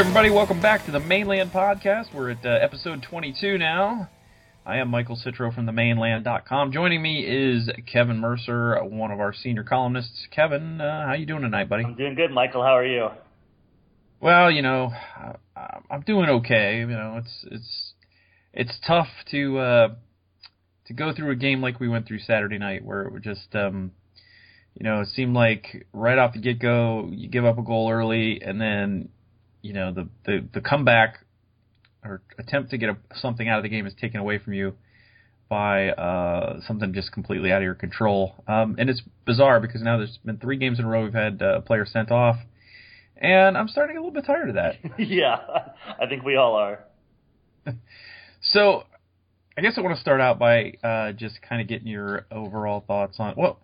Everybody, welcome back to the Mane Land Podcast. We're at uh, episode 22 now. I am Michael Citro from themaneland.com. Joining me is Kevin Mercer, one of our senior columnists. Kevin, uh, how you doing tonight, buddy? I'm doing good, Michael. How are you? Well, you know, I, I'm doing okay. You know, it's it's it's tough to uh, to go through a game like we went through Saturday night, where it just um, you know, it seemed like right off the get go, you give up a goal early, and then you know the the, the comeback or attempt to get a, something out of the game is taken away from you by uh, something just completely out of your control. Um, and it's bizarre because now there's been three games in a row we've had uh, player sent off, and I'm starting to get a little bit tired of that. yeah, I think we all are. so, I guess I want to start out by uh, just kind of getting your overall thoughts on well,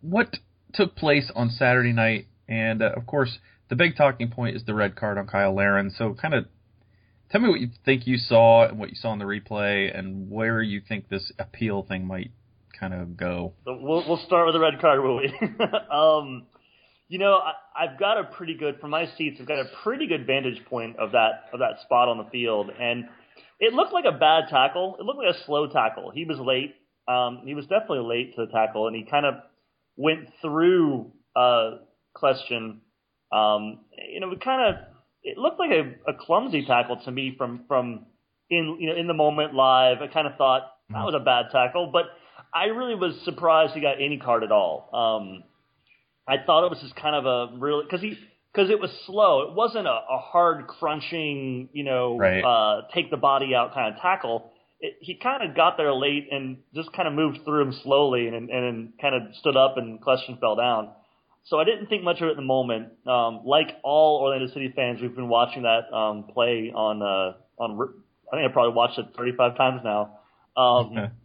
what took place on Saturday night, and uh, of course the big talking point is the red card on Cyle Larin. So, kind of tell me what you think you saw and what you saw in the replay, and where you think this appeal thing might kind of go. We'll, we'll start with the red card, will we? um, you know, I, I've got a pretty good from my seats. I've got a pretty good vantage point of that of that spot on the field, and it looked like a bad tackle. It looked like a slow tackle. He was late. Um, he was definitely late to the tackle, and he kind of went through uh, Kljestan um, you know, we kind of it looked like a, a clumsy tackle to me from from in you know in the moment live. I kind of thought that was a bad tackle, but I really was surprised he got any card at all. Um, I thought it was just kind of a really because he because it was slow. It wasn't a, a hard crunching, you know, right. uh, take the body out kind of tackle. It, he kind of got there late and just kind of moved through him slowly and and, and kind of stood up and Kljestan fell down. So I didn't think much of it in the moment. Um, like all Orlando City fans, we've been watching that um, play on uh, on. I think I probably watched it 35 times now. Um.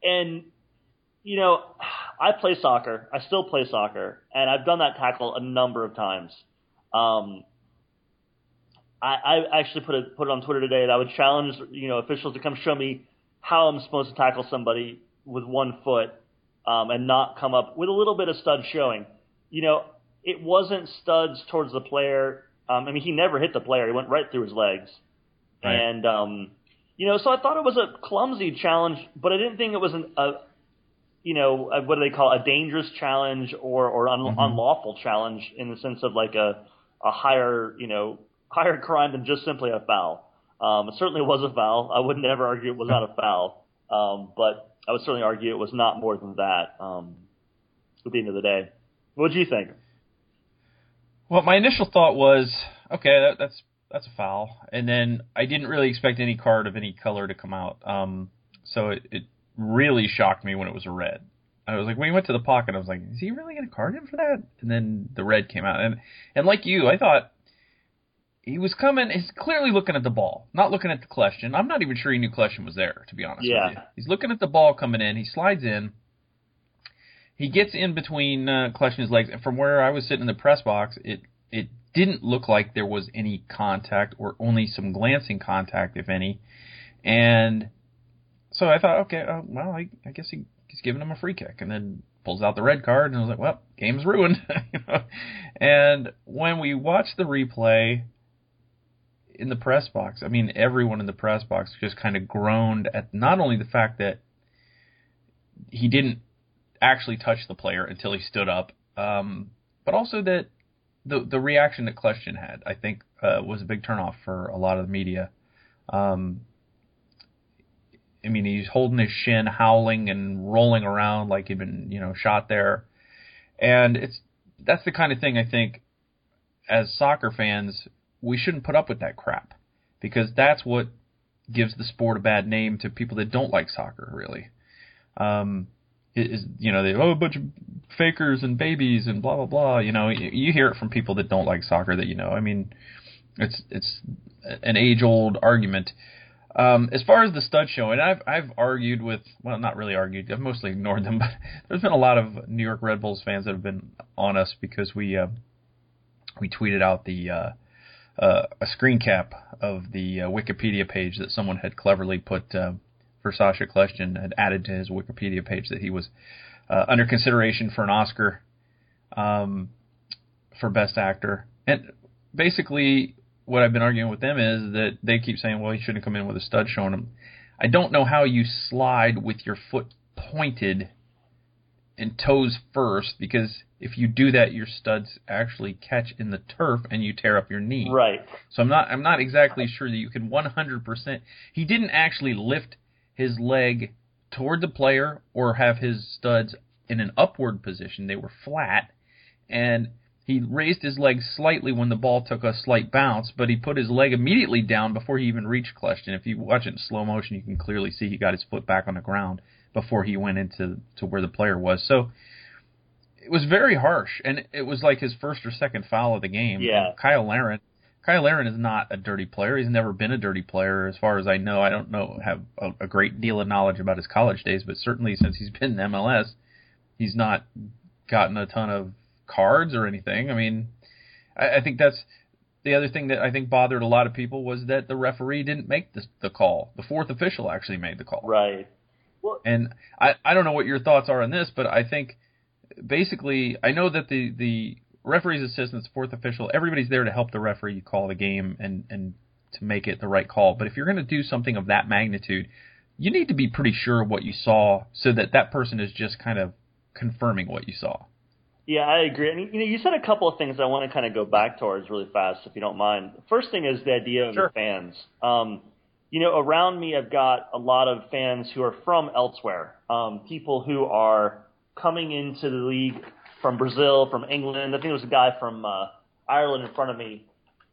And you know, I play soccer. I still play soccer, and I've done that tackle a number of times. Um, I, I actually put it put it on Twitter today that I would challenge you know officials to come show me how I'm supposed to tackle somebody with one foot um, and not come up with a little bit of stud showing you know, it wasn't studs towards the player. Um, I mean, he never hit the player. He went right through his legs. Right. And, um, you know, so I thought it was a clumsy challenge, but I didn't think it was an, a, you know, a, what do they call it? a dangerous challenge or, or un, mm-hmm. unlawful challenge in the sense of like a, a higher, you know, higher crime than just simply a foul. Um, it certainly was a foul. I would never argue it was not a foul. Um, but I would certainly argue it was not more than that, um, at the end of the day. What do you think? Well, my initial thought was, okay, that, that's that's a foul, and then I didn't really expect any card of any color to come out. Um, so it, it really shocked me when it was a red. I was like, when he went to the pocket, I was like, is he really going to card him for that? And then the red came out, and and like you, I thought he was coming. He's clearly looking at the ball, not looking at the Kljestan. I'm not even sure he knew Kljestan was there, to be honest yeah. with you. He's looking at the ball coming in. He slides in he gets in between uh, Kljestan's his legs, and from where I was sitting in the press box, it it didn't look like there was any contact or only some glancing contact, if any. And so I thought, okay, uh, well, I, I guess he, he's giving him a free kick, and then pulls out the red card, and I was like, well, game's ruined. you know? And when we watched the replay in the press box, I mean, everyone in the press box just kind of groaned at not only the fact that he didn't actually touch the player until he stood up. Um, but also that the the reaction that Kljestan had, I think, uh, was a big turnoff for a lot of the media. Um, I mean, he's holding his shin, howling and rolling around like he'd been, you know, shot there. And it's that's the kind of thing I think, as soccer fans, we shouldn't put up with that crap because that's what gives the sport a bad name to people that don't like soccer, really. Um, is you know they oh a bunch of fakers and babies and blah blah blah. You know you, you hear it from people that don't like soccer that you know. I mean, it's it's an age old argument. Um, as far as the stud show, and I've I've argued with well not really argued I've mostly ignored them, but there's been a lot of New York Red Bulls fans that have been on us because we uh, we tweeted out the uh, uh, a screen cap of the uh, Wikipedia page that someone had cleverly put uh, for Sacha Kljestan had added to his Wikipedia page that he was uh, under consideration for an Oscar um, for Best Actor. And basically, what I've been arguing with them is that they keep saying, well, he shouldn't come in with a stud showing him. I don't know how you slide with your foot pointed and toes first because if you do that, your studs actually catch in the turf and you tear up your knee. Right. So I'm not I'm not exactly sure that you can 100%. He didn't actually lift his leg toward the player or have his studs in an upward position. They were flat, and he raised his leg slightly when the ball took a slight bounce, but he put his leg immediately down before he even reached Kljestan. If you watch it in slow motion, you can clearly see he got his foot back on the ground before he went into to where the player was. So it was very harsh, and it was like his first or second foul of the game. Yeah. And Cyle Larin, Cyle Larin is not a dirty player. He's never been a dirty player, as far as I know. I don't know have a, a great deal of knowledge about his college days, but certainly since he's been in MLS, he's not gotten a ton of cards or anything. I mean, I, I think that's the other thing that I think bothered a lot of people was that the referee didn't make the, the call. The fourth official actually made the call. Right. Well, And I, I don't know what your thoughts are on this, but I think basically I know that the the referee's assistants, fourth official, everybody's there to help the referee call the game and and to make it the right call. But if you're going to do something of that magnitude, you need to be pretty sure of what you saw, so that that person is just kind of confirming what you saw. Yeah, I agree. And you know, you said a couple of things I want to kind of go back towards really fast, if you don't mind. The first thing is the idea of Sure. the fans. Um, you know, around me, I've got a lot of fans who are from elsewhere. Um, people who are coming into the league from Brazil, from England. I think there was a guy from uh, Ireland in front of me,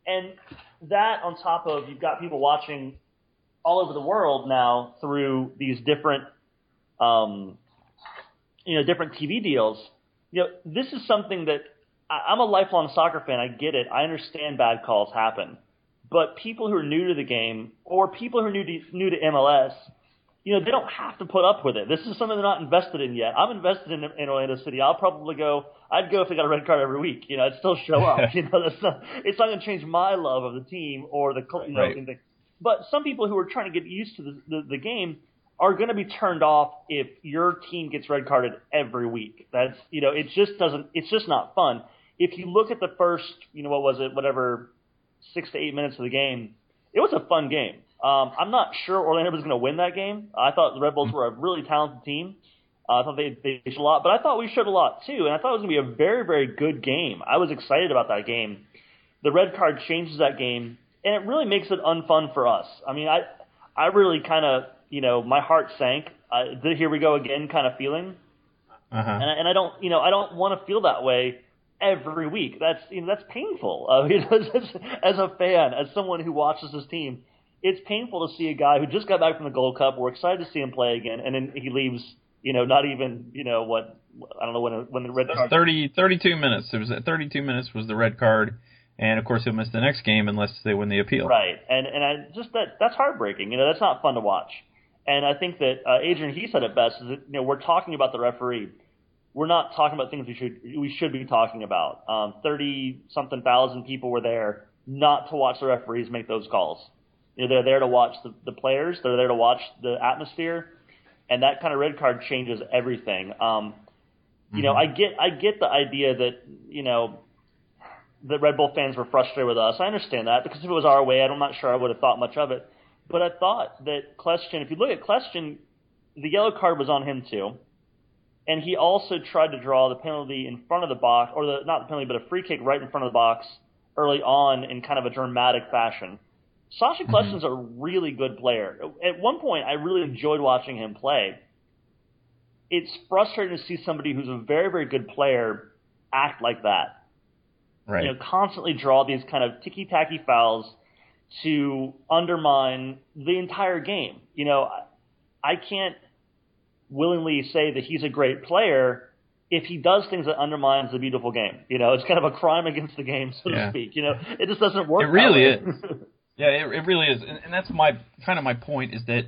and that on top of you've got people watching all over the world now through these different, um, you know, different TV deals you know, this is something that I, I'm a lifelong soccer fan. I get it. I understand bad calls happen, but people who are new to the game or people who are new to new to MLS, you know, they don't have to put up with it. This is something they're not invested in yet. I'm invested in, in Orlando City. I'll probably go. I'd go if they got a red card every week. You know, I'd still show up. you know, that's not. It's not going to change my love of the team or the you know. Right. anything. But some people who are trying to get used to the, the, the game are going to be turned off if your team gets red carded every week. That's you know, it just doesn't. It's just not fun. If you look at the first, you know, what was it, whatever, six to eight minutes of the game, it was a fun game. Um, I'm not sure Orlando was going to win that game. I thought the Red Bulls were a really talented team. Uh, I thought they they showed a lot, but I thought we showed a lot too, and I thought it was going to be a very very good game. I was excited about that game. The red card changes that game, and it really makes it unfun for us. I mean, I I really kind of you know my heart sank. Uh, the here we go again kind of feeling, Uh huh. and I, and I don't you know I don't want to feel that way every week. That's you know that's painful. Uh, you know, as, as a fan, as someone who watches this team, it's painful to see a guy who just got back from the Gold Cup. We're excited to see him play again, and then he leaves. You know, not even you know what I don't know when when the red card. 30, 32 minutes. It was at 32 minutes was the red card, and of course he'll miss the next game unless they win the appeal. Right, and and I just that that's heartbreaking. You know, that's not fun to watch. And I think that uh, Adrian he said it best. Is that you know we're talking about the referee. We're not talking about things we should we should be talking about. Um, Thirty something thousand people were there not to watch the referees make those calls. You know, they're there to watch the, the players. They're there to watch the atmosphere, and that kind of red card changes everything. Um, you know, I get I get the idea that you know the Red Bull fans were frustrated with us. I understand that because if it was our way, I'm not sure I would have thought much of it. But I thought that Kljestan, if you look at Kljestan, the yellow card was on him too, and he also tried to draw the penalty in front of the box, or the not the penalty, but a free kick right in front of the box early on in kind of a dramatic fashion. Sacha mm-hmm. Kljestan's a really good player. At one point, I really mm-hmm. enjoyed watching him play. It's frustrating to see somebody who's a very, very good player act like that Right. you know, constantly draw these kind of ticky tacky fouls to undermine the entire game. You know, I, can't willingly say that he's a great player if he does things that undermines the beautiful game. You know, it's kind of a crime against the game, so Yeah. to speak. You know, it just doesn't work. It really way. Yeah, it, it really is, and, and that's my kind of my point is that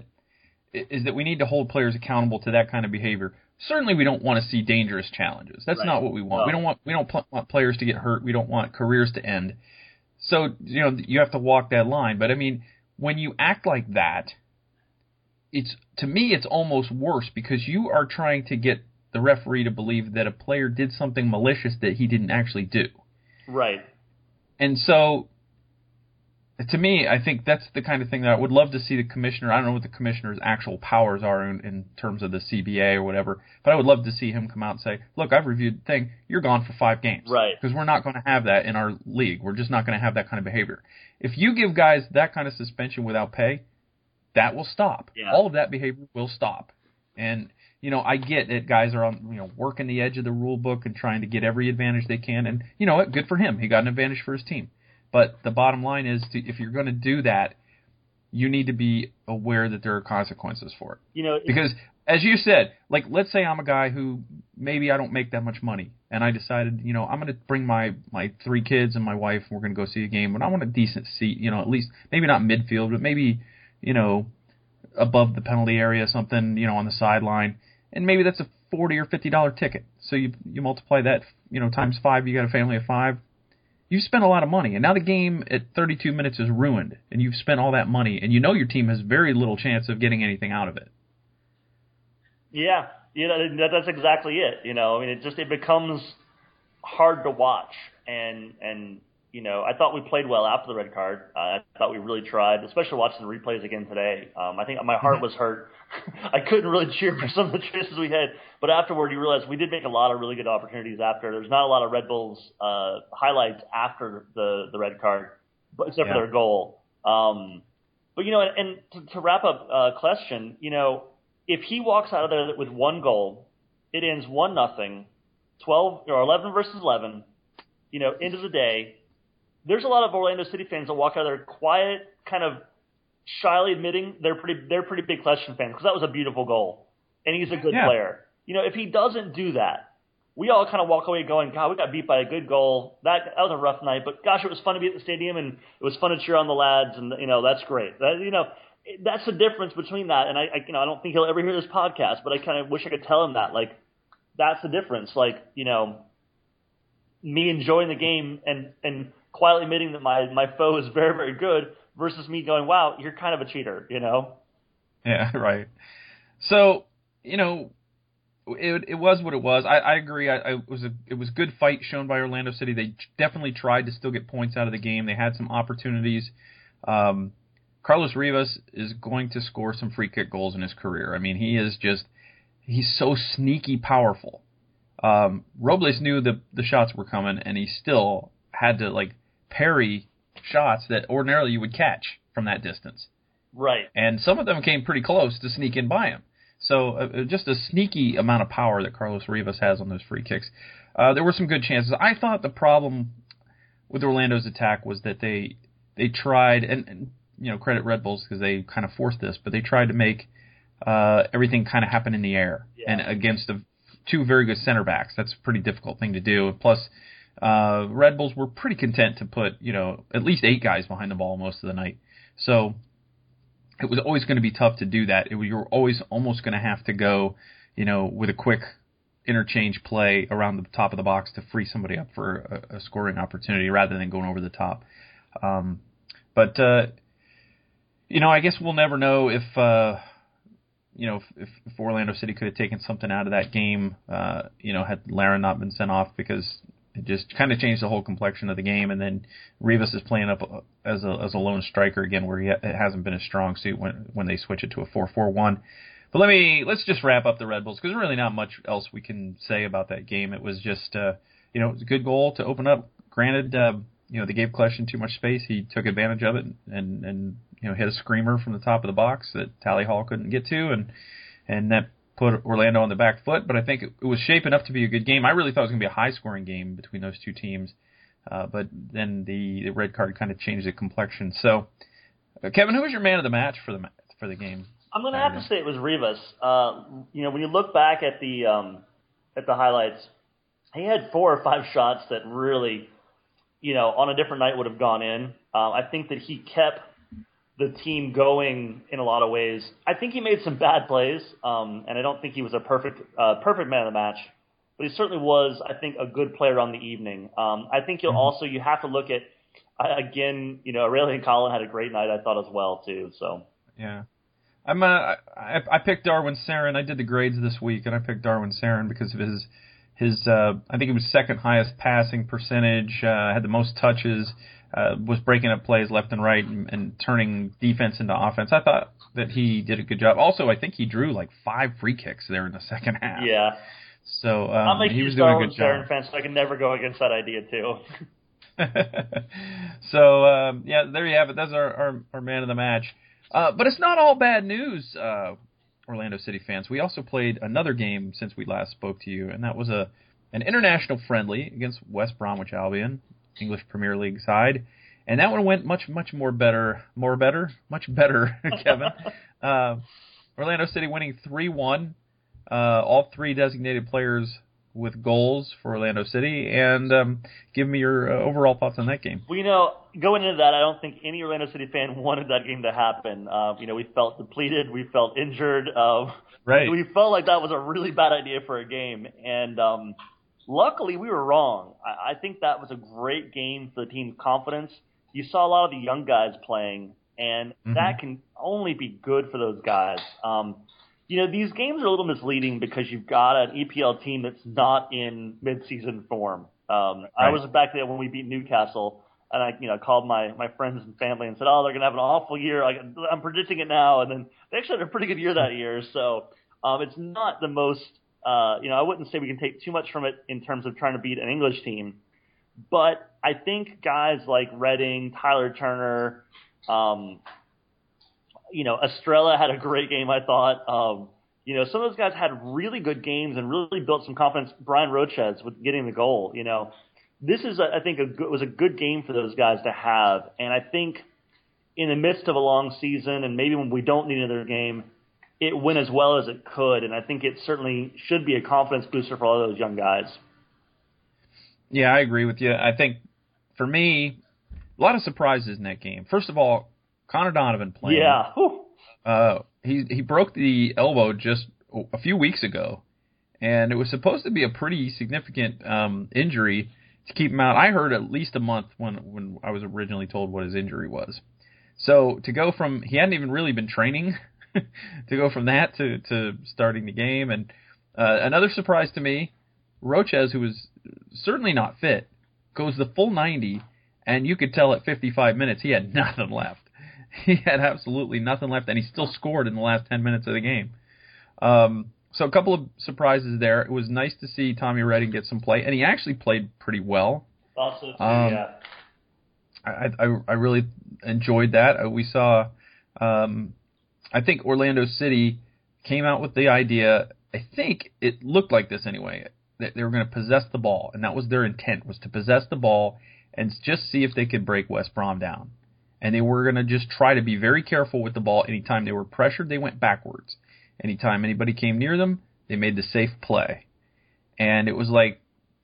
is that we need to hold players accountable to that kind of behavior. Certainly, we don't want to see dangerous challenges. That's Right. not what we want. No. We don't want we don't pl- want players to get hurt. We don't want careers to end. So you know you have to walk that line. But I mean, when you act like that, it's to me it's almost worse because you are trying to get the referee to believe that a player did something malicious that he didn't actually do. right. and so to me, I think that's the kind of thing that I would love to see the commissioner. I don't know what the commissioner's actual powers are in, in terms of the CBA or whatever, but I would love to see him come out and say, "Look, I've reviewed the thing. You're gone for five games." Right. Because we're not going to have that in our league. We're just not going to have that kind of behavior. If you give guys that kind of suspension without pay, that will stop. Yeah. All of that behavior will stop. And you know, I get that guys are on, you know, working the edge of the rule book and trying to get every advantage they can. And you know what? Good for him. He got an advantage for his team. But the bottom line is, to, if you're going to do that, you need to be aware that there are consequences for it. You know, Because as you said, like let's say I'm a guy who maybe I don't make that much money, and I decided, you know, I'm going to bring my my three kids and my wife, and we're going to go see a game, but I want a decent seat, you know, at least maybe not midfield, but maybe, you know, above the penalty area, something, you know, on the sideline, and maybe that's a forty or fifty dollar ticket. So you you multiply that, you know, times five, you got a family of five. You've spent a lot of money, and now the game at 32 minutes is ruined, and you've spent all that money, and you know your team has very little chance of getting anything out of it. Yeah, you know that, that's exactly it. You know, I mean, it just it becomes hard to watch, and and you know, I thought we played well after the red card. Uh, I thought we really tried, especially watching the replays again today. Um, I think my heart was hurt. I couldn't really cheer for some of the choices we had, but afterward, you realize we did make a lot of really good opportunities after. There's not a lot of Red Bulls uh, highlights after the the red card, except Yeah. for their goal. Um, but you know, and, and to, to wrap up uh, question, you know, if he walks out of there with one goal, it ends one nothing, twelve or eleven versus eleven. You know, end of the day, there's a lot of Orlando City fans that walk out of there quiet, kind of shyly admitting they're pretty they're pretty big Kljestan fans because that was a beautiful goal, and he's a good Yeah. player. You know, if he doesn't do that, we all kind of walk away going, God, we got beat by a good goal. That that was a rough night, but gosh, it was fun to be at the stadium and it was fun to cheer on the lads, and you know that's great. That, you know, that's the difference between that. And I, I, you know, I don't think he'll ever hear this podcast, but I kind of wish I could tell him that. Like, that's the difference. Like, you know, me enjoying the game and and quietly admitting that my my foe is very very good versus me going, wow, you're kind of a cheater. You know. Yeah, right. So, you know, it it was what it was. I, I agree. I, I it was a it was good fight shown by Orlando City. They definitely tried to still get points out of the game. They had some opportunities. Um, Carlos Rivas is going to score some free kick goals in his career. I mean, he is just he's so sneaky powerful. Um, Robles knew the the shots were coming, and he still had to like parry shots that ordinarily you would catch from that distance Right. and some of them came pretty close to sneak in by him. So uh, uh, just a sneaky amount of power that Carlos Rivas has on those free kicks. Uh, there were some good chances. I thought the problem with Orlando's attack was that they they tried and, and you know credit Red Bulls because they kind of forced this, but they tried to make uh, everything kind of happen in the air Yeah. and against the two very good center backs. That's a pretty difficult thing to do. Plus. Uh, Red Bulls were pretty content to put, you know, at least eight guys behind the ball most of the night. So, it was always going to be tough to do that. It, you were always almost going to have to go, you know, with a quick interchange play around the top of the box to free somebody up for a, a scoring opportunity rather than going over the top. Um, but uh, you know, I guess we'll never know if uh, you know if, if Orlando City could have taken something out of that game. Uh, you know, had Larin not been sent off because it just kind of changed the whole complexion of the game. And then Rivas is playing up uh, as a as a lone striker again, where he ha- it hasn't been a strong suit when when they switch it to a four four one. But let me let's just wrap up the Red Bulls because really not much else we can say about that game. It was just uh, you know it was a good goal to open up. Granted, uh, you know they gave Kljestan too much space. He took advantage of it and and you know hit a screamer from the top of the box that Tally Hall couldn't get to, and and that put Orlando on the back foot. But I think it, it was shaping up to be a good game. I really thought it was going to be a high scoring game between those two teams. Uh, but then the, the red card kind of changed the complexion. So, uh, Kevin, who was your man of the match for the for the game? I'm going to have to say it was Rivas. Uh, you know, when you look back at the um, at the highlights, he had four or five shots that really, you know, on a different night would have gone in. Uh, I think that he kept the team going in a lot of ways. I think he made some bad plays, um, and I don't think he was a perfect uh, perfect man of the match, but he certainly was, I think, a good player on the evening. Um, I think you'll also you have to look at I- again, you know, Aurelien Collin had a great night, I thought as well too. So Yeah. I'm uh, I, I picked Darwin Cerén. I did the grades this week, and I picked Darwin Cerén because of his his uh, I think it was second highest passing percentage, uh, had the most touches, uh, was breaking up plays left and right and, and turning defense into offense. I thought that he did a good job. Also, I think he drew like five free kicks there in the second half. Yeah. So um, he was doing a good job. Fan, so I can never go against that idea too. so um, yeah, there you have it. That's our, our, our man of the match. Uh, but it's not all bad news, uh, Orlando City fans. We also played another game since we last spoke to you, and that was a an international friendly against West Bromwich Albion, English Premier League side, and that one went much much more better, more better, much better, Kevin. uh, Orlando City winning three one. Uh, all three designated players with goals for Orlando City, and um, give me your uh, overall thoughts on that game. Well, you know, going into that, I don't think any Orlando City fan wanted that game to happen. Uh, you know, we felt depleted, we felt injured, uh, Right. we felt like that was a really bad idea for a game, and um, luckily we were wrong. I, I think that was a great game for the team's confidence. You saw a lot of the young guys playing, and Mhm. that can only be good for those guys. Um, you know, these games are a little misleading because you've got an EPL team that's not in mid-season form. Um, I was back there when we beat Newcastle, and I, you know, called my my friends and family and said, "Oh, they're gonna have an awful year. Like, I'm predicting it now." And then they actually had a pretty good year that year. So um, it's not the most, uh, you know, I wouldn't say we can take too much from it in terms of trying to beat an English team, but I think guys like Redding, Tyler Turner, um, you know, Estrella had a great game. I thought. Um, you know, some of those guys had really good games and really built some confidence. Bryan Rochez with getting the goal. You know, this is, a, I think, a good, was a good game for those guys to have. And I think in the midst of a long season, and maybe when we don't need another game, it went as well as it could. And I think it certainly should be a confidence booster for all those young guys. Yeah, I agree with you. I think for me, a lot of surprises in that game. First of all, Conor Donovan playing. Yeah. Uh, he he broke the elbow just a few weeks ago, and it was supposed to be a pretty significant um, injury to keep him out. I heard at least a month when when I was originally told what his injury was. So to go from he hadn't even really been training to go from that to to starting the game, and uh, another surprise to me, Rochez, who was certainly not fit, goes the full 90, and you could tell at 55 minutes he had nothing left. He had absolutely nothing left, and he still scored in the last 10 minutes of the game. Um, so a couple of surprises there. It was nice to see Tommy Redding get some play, and he actually played pretty well. Also, too, Um, yeah. I, I I really enjoyed that. Uh, We saw, um, I think Orlando City came out with the idea. I think it looked like this anyway. That they were going to possess the ball, and that was their intent was to possess the ball and just see if they could break West Brom down. And they were going to just try to be very careful with the ball. Anytime they were pressured, they went backwards. Anytime anybody came near them, they made the safe play. And it was like,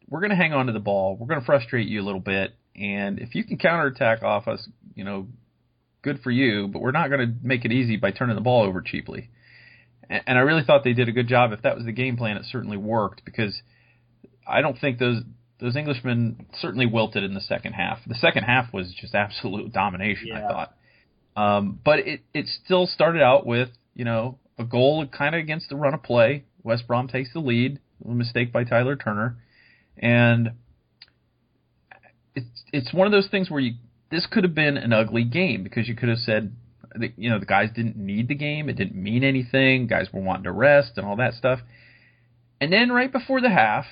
we're going to hang on to the ball. We're going to frustrate you a little bit. And if you can counterattack off us, you know, good for you, but we're not going to make it easy by turning the ball over cheaply. And, I really thought they did a good job. If that was the game plan, it certainly worked because I don't think those those Englishmen certainly wilted in the second half. The second half was just absolute domination, I thought. Um, but it it still started out with you know a goal kind of against the run of play. West Brom takes the lead, a mistake by Tyler Turner, and it's it's one of those things where you this could have been an ugly game because you could have said you know the guys didn't need the game, it didn't mean anything, guys were wanting to rest and all that stuff. And then right before the half,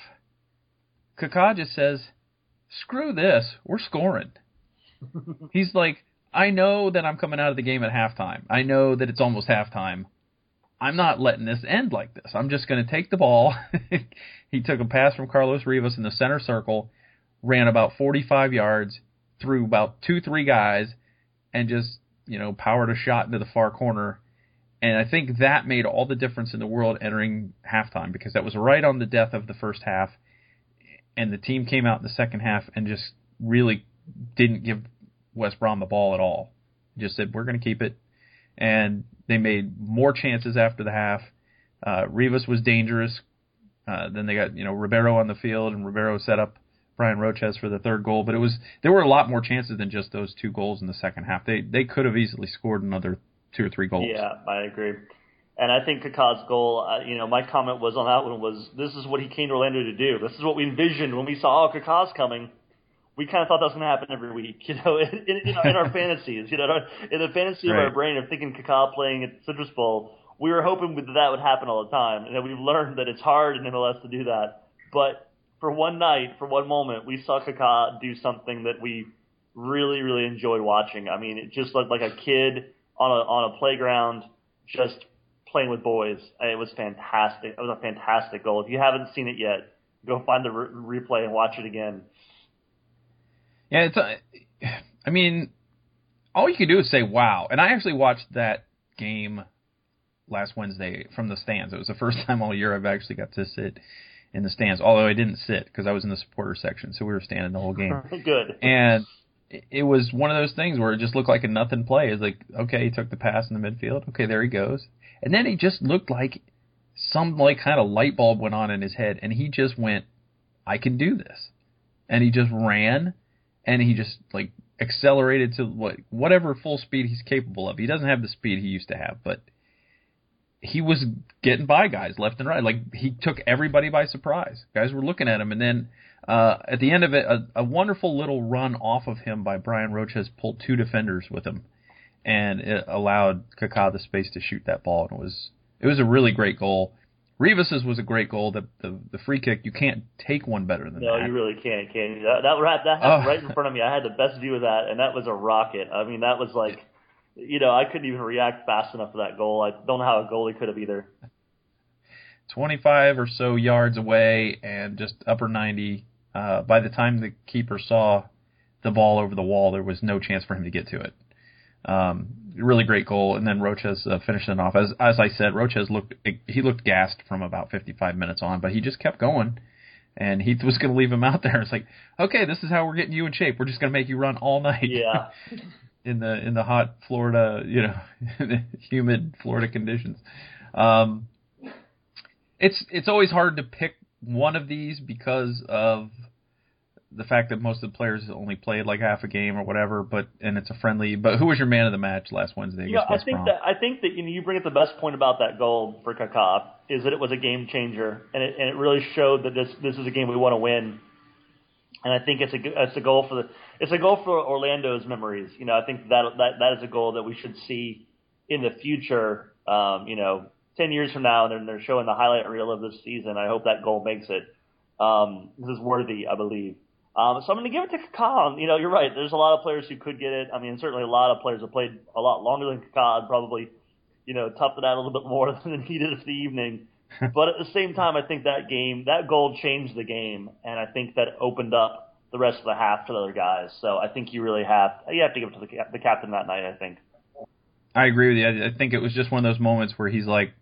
Kaká just says, "Screw this, we're scoring." He's like, "I know that I'm coming out of the game at halftime. I know that it's almost halftime. I'm not letting this end like this. I'm just going to take the ball." he took a pass from Carlos Rivas in the center circle, ran about 45 yards, threw about two, three guys, and just you know powered a shot into the far corner. And I think that made all the difference in the world entering halftime because that was right on the death of the first half, and the team came out in the second half and just really didn't give West Brom the ball at all. Just said we're going to keep it, and they made more chances after the half. Uh, Rivas was dangerous. Uh, then they got you know Ribeiro on the field, and Ribeiro set up Bryan Rochez for the third goal. But it was there were a lot more chances than just those two goals in the second half. They they could have easily scored another two or three goals. Yeah, I agree. And I think Kaká's goal, uh, you know, my comment was on that one was this is what he came to Orlando to do. This is what we envisioned when we saw oh, Kaká's coming. We kind of thought that was going to happen every week, you know, in, in, in, our, in our fantasies, you know, in the fantasy right. of our brain of thinking Kaká playing at Citrus Bowl. We were hoping that that would happen all the time, and we've learned that it's hard in MLS to do that. But for one night, for one moment, we saw Kaká do something that we really, really enjoyed watching. I mean, it just looked like a kid on a on a playground, just playing with boys. It was fantastic. It was a fantastic goal. If you haven't seen it yet, go find the re- replay and watch it again. Yeah, it's. A, I mean, all you can do is say wow. And I actually watched that game last Wednesday from the stands. It was the first time all year I've actually got to sit in the stands. Although I didn't sit because I was in the supporter section, so we were standing the whole game. Good. And it was one of those things where it just looked like a nothing play. It's like, okay, he took the pass in the midfield. Okay, there he goes. And then he just looked like some like kind of light bulb went on in his head, and he just went, I can do this. And he just ran, and he just like accelerated to what whatever full speed he's capable of. He doesn't have the speed he used to have, but he was getting by guys left and right. Like he took everybody by surprise. Guys were looking at him, and then uh, at the end of it, a, a wonderful little run off of him by Bryan Rochez pulled two defenders with him, and it allowed Kaká the space to shoot that ball. And it was it was a really great goal. Rivas's was a great goal. The, the the free kick you can't take one better than no, that. No, you really can't. Can you? That that, that happened oh. right in front of me. I had the best view of that, and that was a rocket. I mean, that was like, you know, I couldn't even react fast enough to that goal. I don't know how a goalie could have either. 25 or so yards away and just upper 90 uh, by the time the keeper saw the ball over the wall, there was no chance for him to get to it. Um, really great goal, and then Rochez uh, finished it off. As as I said, Rochez looked he looked gassed from about 55 minutes on, but he just kept going, and Heath was going to leave him out there. It's like, okay, this is how we're getting you in shape. We're just going to make you run all night. Yeah. in the in the hot Florida, you know, humid Florida conditions. Um, it's it's always hard to pick one of these because of the fact that most of the players only played like half a game or whatever, but and it's a friendly. But who was your man of the match last Wednesday? Yeah, I think Brom? that I think that you know you bring up the best point about that goal for Kaká is that it was a game changer and it and it really showed that this this is a game we want to win. And I think it's a it's a goal for the it's a goal for Orlando's memories. You know, I think that that that is a goal that we should see in the future. Um, you know, ten years from now, and they're, they're showing the highlight reel of this season. I hope that goal makes it. Um, this is worthy, I believe. Um, so I'm going to give it to Kaká. You know, you're right. There's a lot of players who could get it. I mean, certainly a lot of players have played a lot longer than Kaká and probably, you know, toughed it out a little bit more than he did the evening. but at the same time, I think that game, that goal changed the game, and I think that opened up the rest of the half to the other guys. So I think you really have you have to give it to the, the captain that night. I think. I agree with you. I think it was just one of those moments where he's like,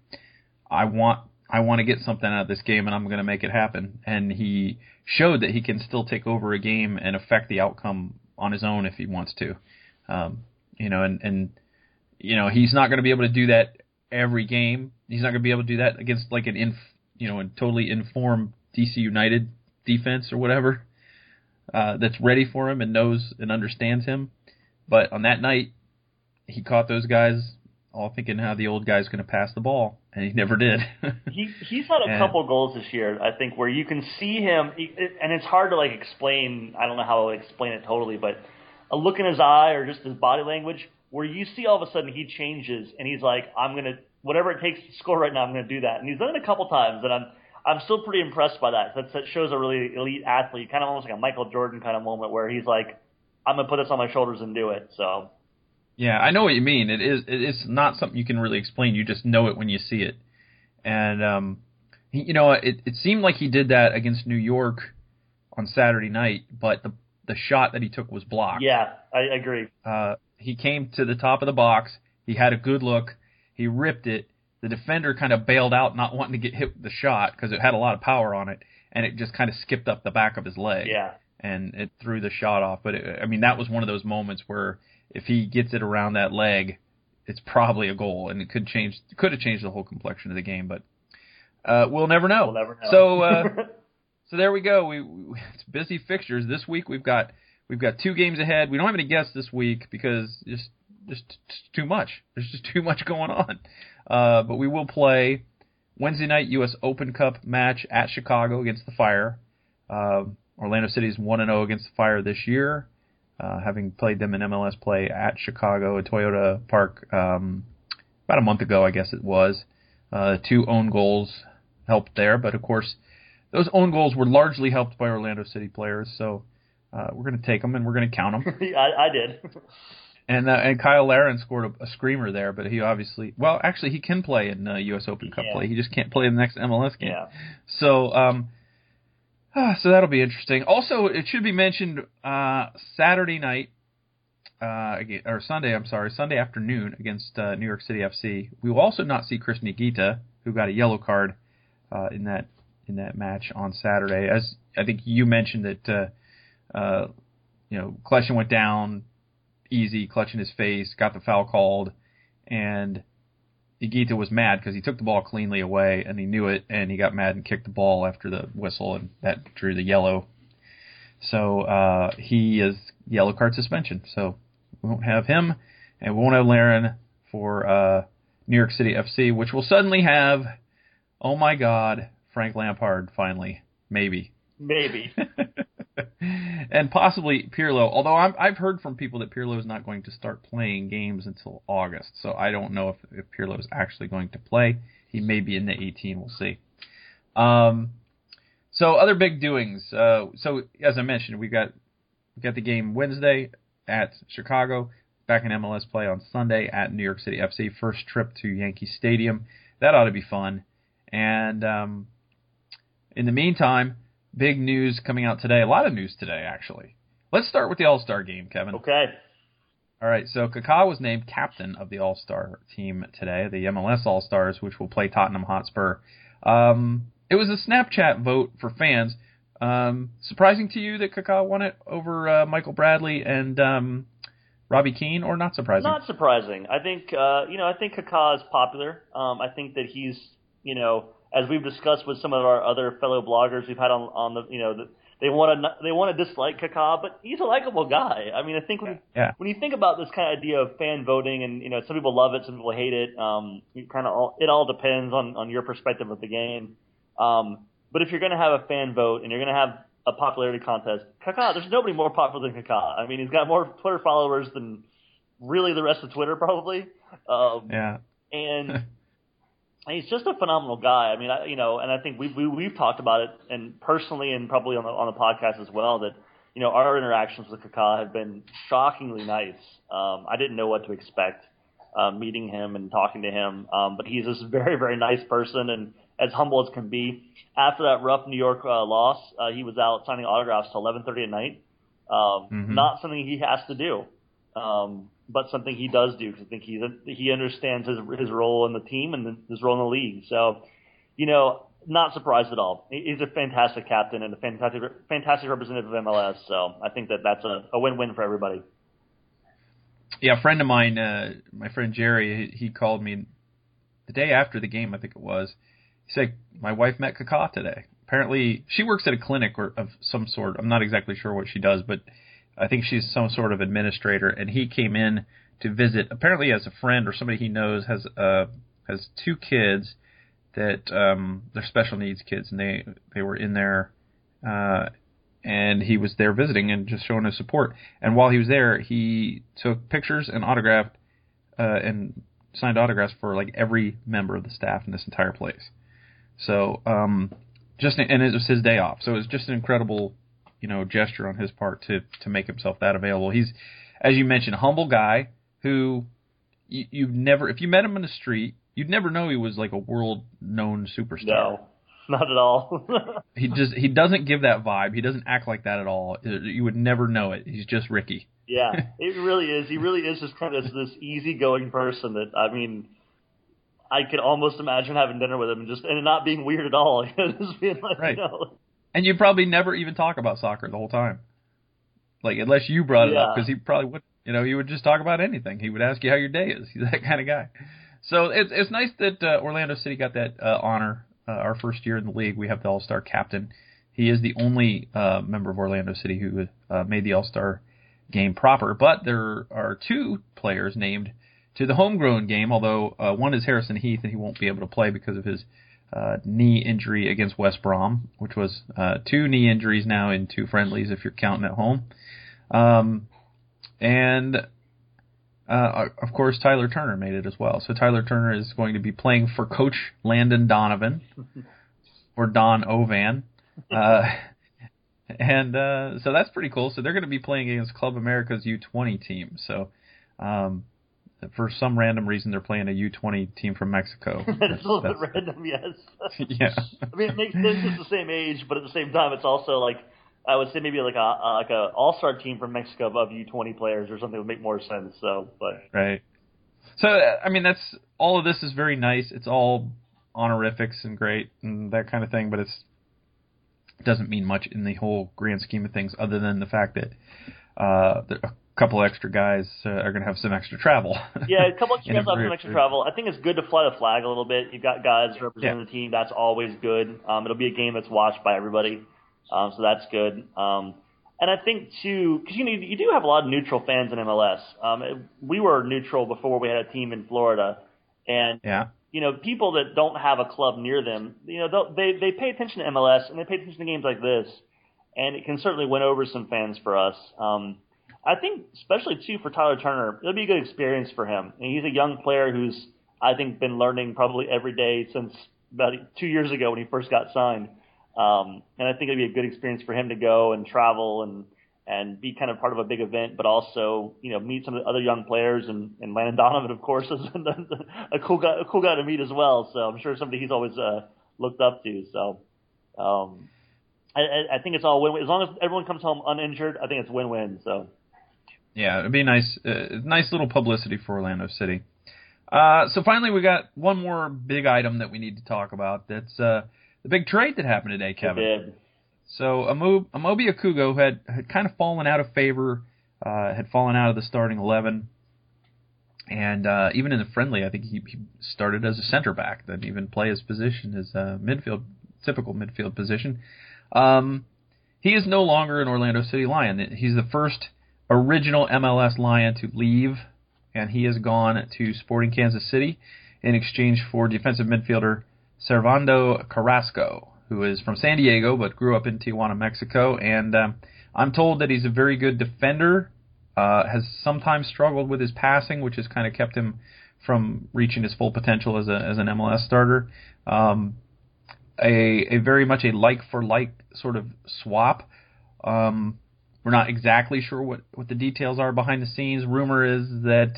I want I want to get something out of this game and I'm going to make it happen. And he showed that he can still take over a game and affect the outcome on his own if he wants to. Um, you know, and, and, you know, he's not going to be able to do that every game. He's not going to be able to do that against like an inf, you know, a totally informed DC United defense or whatever, uh, that's ready for him and knows and understands him. But on that night, he caught those guys all thinking how the old guy's going to pass the ball, and he never did. he he's had a and, couple goals this year, I think, where you can see him, and it's hard to like explain. I don't know how to explain it totally, but a look in his eye or just his body language, where you see all of a sudden he changes, and he's like, "I'm gonna whatever it takes to score right now, I'm gonna do that." And he's done it a couple times, and I'm I'm still pretty impressed by that. That, that shows a really elite athlete, kind of almost like a Michael Jordan kind of moment, where he's like, "I'm gonna put this on my shoulders and do it." So yeah, I know what you mean. It is it is not something you can really explain. You just know it when you see it. And um he, you know, it it seemed like he did that against New York on Saturday night, but the the shot that he took was blocked. Yeah, I agree. Uh he came to the top of the box. He had a good look. He ripped it. The defender kind of bailed out, not wanting to get hit with the shot because it had a lot of power on it, and it just kind of skipped up the back of his leg. Yeah. And it threw the shot off. But it, I mean, that was one of those moments where if he gets it around that leg, it's probably a goal, and it could change could have changed the whole complexion of the game, but uh, we'll never know. We'll never know. So uh, so there we go. We, we it's busy fixtures this week. We've got we've got two games ahead. We don't have any guests this week because just just too much. There's just too much going on. Uh, but we will play Wednesday night U.S. Open Cup match at Chicago against the Fire. Uh, Orlando City is one and zero against the Fire this year, uh, having played them in MLS play at Chicago at Toyota Park um, about a month ago, I guess it was. Uh, two own goals helped there, but of course, those own goals were largely helped by Orlando City players. So uh, we're going to take them and we're going to count them. I, I did. And uh, and Cyle Larin scored a, a, screamer there, but he obviously well actually he can play in uh, U.S. Open Cup yeah. play. He just can't play in the next MLS game. Yeah. So um, ah, so that'll be interesting. Also, it should be mentioned uh, Saturday night, uh, or Sunday. I'm sorry, Sunday afternoon against uh, New York City FC. We will also not see Chris Higuita, who got a yellow card uh, in that in that match on Saturday. As I think you mentioned that, uh, uh, you know, Kljestan went down easy, clutching his face, got the foul called, and Higuita was mad because he took the ball cleanly away and he knew it, and he got mad and kicked the ball after the whistle, and that drew the yellow. So uh, he is yellow card suspension. So we won't have him, and we won't have Larin for uh, New York City FC, which will suddenly have, oh my God, Frank Lampard finally, maybe. Maybe. and possibly Pirlo. Although i have heard from people that Pirlo is not going to start playing games until August, so I don't know if, if Pirlo is actually going to play. He may be in the 18. We'll see. Um, so other big doings. Uh, so as I mentioned, we got we got the game Wednesday at Chicago. Back in MLS play on Sunday at New York City FC. First trip to Yankee Stadium. That ought to be fun. And um, in the meantime, big news coming out today. A lot of news today, actually. Let's start with the All Star game, Kevin. Okay. All right. So Kaká was named captain of the All Star team today, the MLS All Stars, which will play Tottenham Hotspur. Um, it was a Snapchat vote for fans. Um, surprising to you that Kaká won it over uh, Michael Bradley and um, Robbie Keane, or not surprising? Not surprising. I think uh, you know. I think Kaká is popular. Um, I think that he's you know as we've discussed with some of our other fellow bloggers we've had on on the you know the, they want to they want to dislike Kaká, but he's a likable guy. I mean, I think when yeah. when you think about this kind of idea of fan voting, and you know, some people love it, some people hate it. Um, you kind of all, it all depends on on your perspective of the game. Um, but if you're going to have a fan vote and you're going to have a popularity contest, Kaká, there's nobody more popular than Kaká. I mean, he's got more Twitter followers than really the rest of Twitter probably. Um, yeah. And he's just a phenomenal guy. I mean, I, you know, and I think we, we we've talked about it, and personally, and probably on the on the podcast as well, that you know our interactions with Kaká have been shockingly nice. Um, I didn't know what to expect uh, meeting him and talking to him, um, but he's this very very nice person and as humble as can be. After that rough New York uh, loss, uh, he was out signing autographs till 11:30 at night. Um, mm-hmm. Not something he has to do. Um, but something he does do because I think he he understands his his role in the team and his role in the league. So, you know, not surprised at all. He's a fantastic captain and a fantastic fantastic representative of MLS. So I think that that's a, a win win for everybody. Yeah, a friend of mine, uh, my friend Jerry, he, he called me the day after the game. I think it was. He said my wife met Kaká today. Apparently, she works at a clinic or of some sort. I'm not exactly sure what she does, but I think she's some sort of administrator, and he came in to visit. Apparently, as a friend or somebody he knows has uh, has two kids that um, they're special needs kids, and they they were in there, uh, and he was there visiting and just showing his support. And while he was there, he took pictures and autographed uh, and signed autographs for like every member of the staff in this entire place. So um, just and it was his day off, so it was just an incredible you know gesture on his part to to make himself that available. He's as you mentioned, a humble guy who you, you've never if you met him in the street, you'd never know he was like a world known superstar. No, not at all. he just he doesn't give that vibe. He doesn't act like that at all. Uh, you would never know it. He's just Ricky. yeah, it really is. He really is just kind of this easygoing person that I mean. I could almost imagine having dinner with him and just and it not being weird at all. just being like, right. you know, and you'd probably never even talk about soccer the whole time. Like unless you brought it Yeah. up, because he probably would. You know, he would just talk about anything. He would ask you how your day is. He's that kind of guy. So it's it's nice that uh, Orlando City got that uh, honor. Uh, our first year in the league, we have the All Star captain. He is the only uh, member of Orlando City who uh, made the All Star game proper. But there are two players named to the homegrown game. Although uh, one is Harrison Heath, and he won't be able to play because of his uh, knee injury against West Brom, which was uh, two knee injuries now in two friendlies if you're counting at home. Um, and uh, of course, Tyler Turner made it as well. So Tyler Turner is going to be playing for Coach Landon Donovan or Don Ovan. Uh, and uh, so that's pretty cool. So they're going to be playing against Club America's U20 team. So um, for some random reason, they're playing a U20 team from Mexico. it's a little bit random, yes. yeah. I mean, it makes sense. It's the same age, but at the same time, it's also like I would say maybe like a like a all star team from Mexico of U20 players or something would make more sense. So, but right. So I mean, that's all of this is very nice. It's all honorifics and great and that kind of thing, but it's it doesn't mean much in the whole grand scheme of things, other than the fact that uh, couple extra guys uh, are going to have some extra travel. yeah, a couple extra guys have some extra travel. I think it's good to fly the flag a little bit. You've got guys representing yeah. the team. That's always good. Um, it'll be a game that's watched by everybody. Um, so that's good. Um, and I think too, because you know you do have a lot of neutral fans in MLS. Um, we were neutral before we had a team in Florida, and yeah. you know people that don't have a club near them, you know they they pay attention to MLS and they pay attention to games like this, and it can certainly win over some fans for us. Um, I think especially too for Tyler Turner, it'll be a good experience for him. And he's a young player who's I think been learning probably every day since about two years ago when he first got signed. Um, and I think it'd be a good experience for him to go and travel and and be kind of part of a big event, but also you know meet some of the other young players and, and Landon Donovan, of course, is a cool guy, a cool guy to meet as well. So I'm sure somebody he's always uh, looked up to. So um, I, I think it's all win-win. As long as everyone comes home uninjured, I think it's win-win. So yeah, it'd be nice, uh, nice little publicity for Orlando City. Uh, so finally, we got one more big item that we need to talk about. That's uh, the big trade that happened today, Kevin. So Amobi Okugo had had kind of fallen out of favor, uh, had fallen out of the starting eleven, and uh, even in the friendly, I think he, he started as a center back, didn't even play his position as a midfield, typical midfield position. Um, he is no longer an Orlando City Lion. He's the first original MLS Lion to leave, and he has gone to Sporting Kansas City in exchange for defensive midfielder Servando Carrasco, who is from San Diego but grew up in Tijuana, Mexico. And um, I'm told that he's a very good defender. Uh, has sometimes struggled with his passing, which has kind of kept him from reaching his full potential as a as an MLS starter. Um, a a very much a like for like sort of swap. Um, we're not exactly sure what what the details are behind the scenes. Rumor is that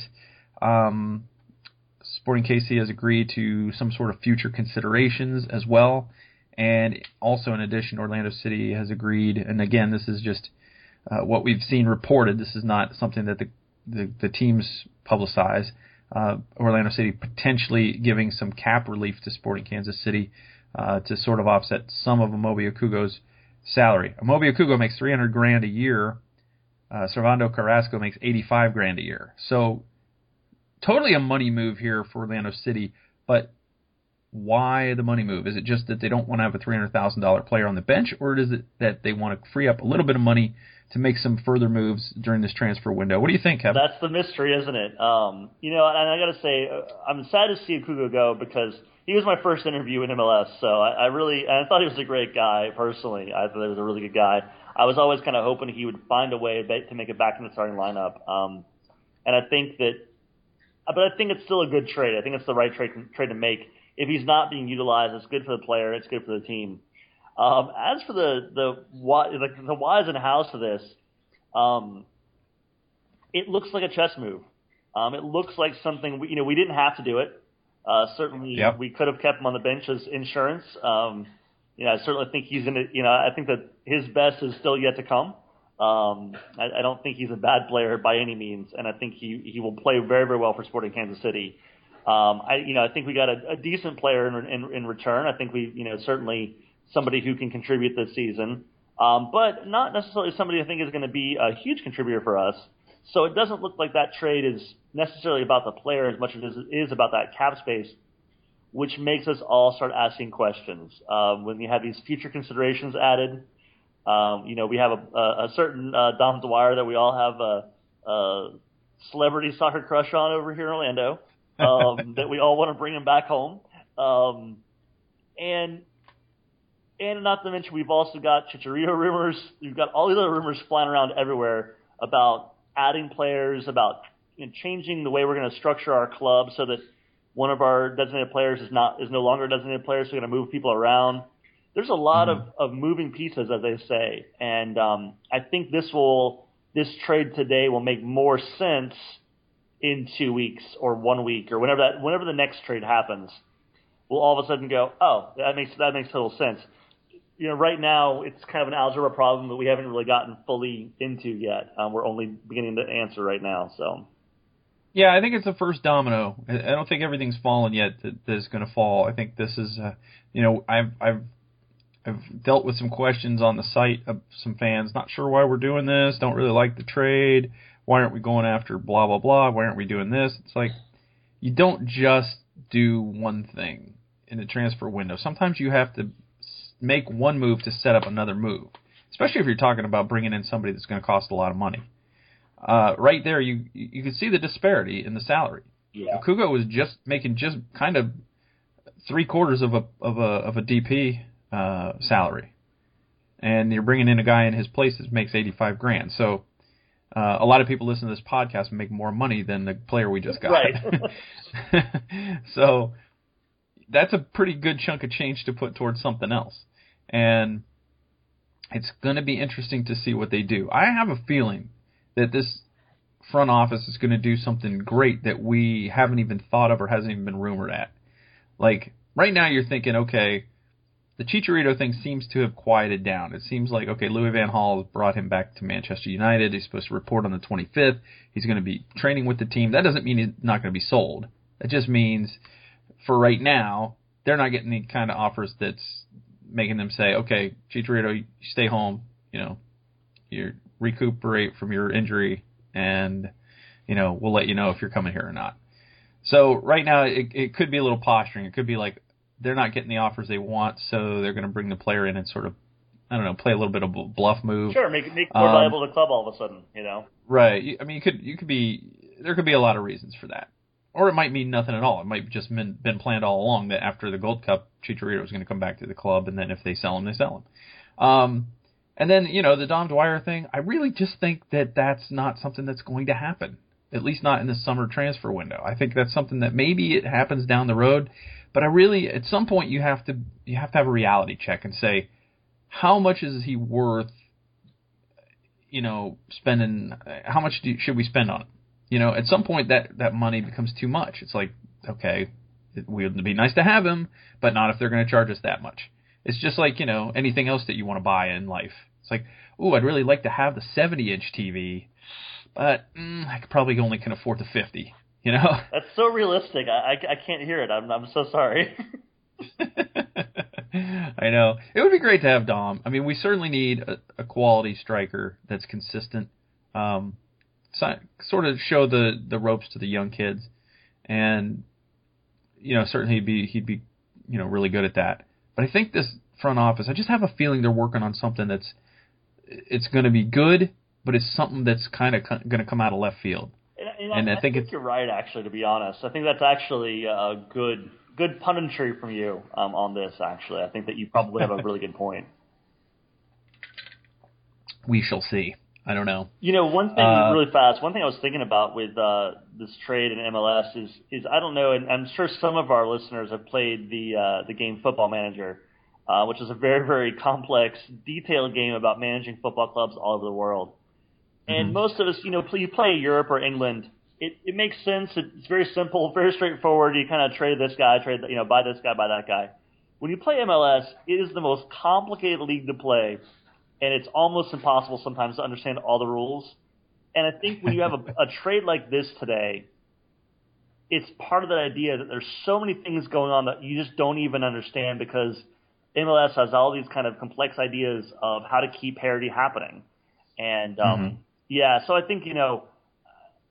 um, Sporting KC has agreed to some sort of future considerations as well. And also, in addition, Orlando City has agreed, and again, this is just uh, what we've seen reported. This is not something that the the, the teams publicize. Uh, Orlando City potentially giving some cap relief to Sporting Kansas City uh, to sort of offset some of Amobi Okugo's salary. Amobi Okugo makes 300 grand a year. Uh, Servando Carrasco makes 85 grand a year. So totally a money move here for Orlando City, but why the money move? Is it just that they don't want to have a three hundred thousand dollar player on the bench, or is it that they want to free up a little bit of money to make some further moves during this transfer window? What do you think, Kevin? That's the mystery, isn't it? Um, you know, and I got to say, uh, I'm sad to see Okugo go because he was my first interview in MLS, so I, I really I thought he was a great guy personally. I thought he was a really good guy. I was always kind of hoping he would find a way to make it back in the starting lineup. Um, and I think that but I think it's still a good trade. I think it's the right trade trade to make. If he's not being utilized, it's good for the player. It's good for the team. Um, as for the the why, like the whys and hows of this, um, it looks like a chess move. Um, it looks like something we, you know we didn't have to do it. Uh, certainly, yep. we could have kept him on the bench as insurance. Um, you know, I certainly think he's in it. You know, I think that his best is still yet to come. Um, I, I don't think he's a bad player by any means, and I think he he will play very very well for Sporting Kansas City. Um, I you know I think we got a, a decent player in, in in return. I think we you know certainly somebody who can contribute this season, um, but not necessarily somebody I think is going to be a huge contributor for us. So it doesn't look like that trade is necessarily about the player as much as it is about that cap space, which makes us all start asking questions. Um, when you have these future considerations added, um, you know, we have a, a, a certain uh, Dom Dwyer that we all have uh, uh, celebrity soccer crush on over here in Orlando. Um, that we all want to bring him back home. Um, and and not to mention we've also got Chicharito rumors. We've got all these other rumors flying around everywhere about adding players, about you know, changing the way we're going to structure our club so that one of our designated players is not is no longer a designated player, so we're going to move people around. There's a lot mm-hmm. of, of moving pieces, as they say, and um, I think this will this trade today will make more sense in two weeks or one week or whenever that whenever the next trade happens. We'll all of a sudden go, oh, that makes that makes total sense. You know, right now it's kind of an algebra problem that we haven't really gotten fully into yet. Um, we're only beginning to answer right now, so. Yeah, I think it's the first domino. I don't think everything's fallen yet that, is going to fall. I think this is, uh, you know, I've I've I've dealt with some questions on the site of some fans not sure why we're doing this, don't really like the trade. Why aren't we going after blah blah blah? Why aren't we doing this? It's like you don't just do one thing in the transfer window. Sometimes you have to make one move to set up another move, especially if you're talking about bringing in somebody that's going to cost a lot of money uh, right there you you can see the disparity in the salary. Yeah. Okugo was just making just kind of three quarters of a of a of a DP uh, salary, and you're bringing in a guy in his place that makes eighty five grand. So uh, a lot of people listen to this podcast and make more money than the player we just got. Right. so that's a pretty good chunk of change to put towards something else, and it's going to be interesting to see what they do. I have a feeling that this front office is going to do something great that we haven't even thought of or hasn't even been rumored at. Like right now, you're thinking, okay, the Chicharito thing seems to have quieted down. It seems like okay, Louis Van has brought him back to Manchester United. He's supposed to report on the 25th. He's going to be training with the team. That doesn't mean he's not going to be sold. That just means for right now, they're not getting any kind of offers that's making them say, okay, Chicharito, you stay home. You know, you're recuperate from your injury, and you know we'll let you know if you're coming here or not. So right now it, it could be a little posturing. It could be like they're not getting the offers they want, so they're going to bring the player in and sort of I don't know play a little bit of a bluff move. Sure, make make more um, valuable to the club all of a sudden. You know. Right. I mean, you could you could be there could be a lot of reasons for that. Or it might mean nothing at all. It might just been been planned all along that after the Gold Cup, Chicharito was going to come back to the club, and then if they sell him, they sell him. Um, and then, you know, the Dom Dwyer thing, I really just think that that's not something that's going to happen, at least not in the summer transfer window. I think that's something that maybe it happens down the road, but I really, at some point, you have to you have to have a reality check and say, how much is he worth? You know, spending how much do, should we spend on it? You know, at some point that that money becomes too much. It's like, okay, it would be nice to have him, but not if they're going to charge us that much. It's just like you know anything else that you want to buy in life. It's like, ooh, I'd really like to have the 70 inch TV, but mm, I probably only can afford the 50. You know? That's so realistic. I, I, I can't hear it. I'm I'm so sorry. I know. It would be great to have Dom. I mean, we certainly need a, a quality striker that's consistent. Um, so, sort of show the the ropes to the young kids, and you know, certainly he'd be he'd be you know really good at that. But I think this front office, I just have a feeling they're working on something that's it's going to be good, but it's something that's kind of going to come out of left field. And, and I, I, think, think you're right, actually. To be honest, I think that's actually a good good punditry from you um, on this. Actually, I think that you probably have a really good point. We shall see. I don't know. You know, one thing uh, really fast. One thing I was thinking about with uh, this trade in MLS is is I don't know, and I'm sure some of our listeners have played the uh, the game Football Manager, uh, which is a very very complex, detailed game about managing football clubs all over the world. And mm-hmm. most of us, you know, you play Europe or England. It, it makes sense. It's very simple, very straightforward. You kind of trade this guy, trade you know, buy this guy, buy that guy. When you play MLS, it is the most complicated league to play and it's almost impossible sometimes to understand all the rules. And I think when you have a, a trade like this today, it's part of that idea that there's so many things going on that you just don't even understand because MLS has all these kind of complex ideas of how to keep parity happening. And um, mm-hmm. Yeah, so I think you know,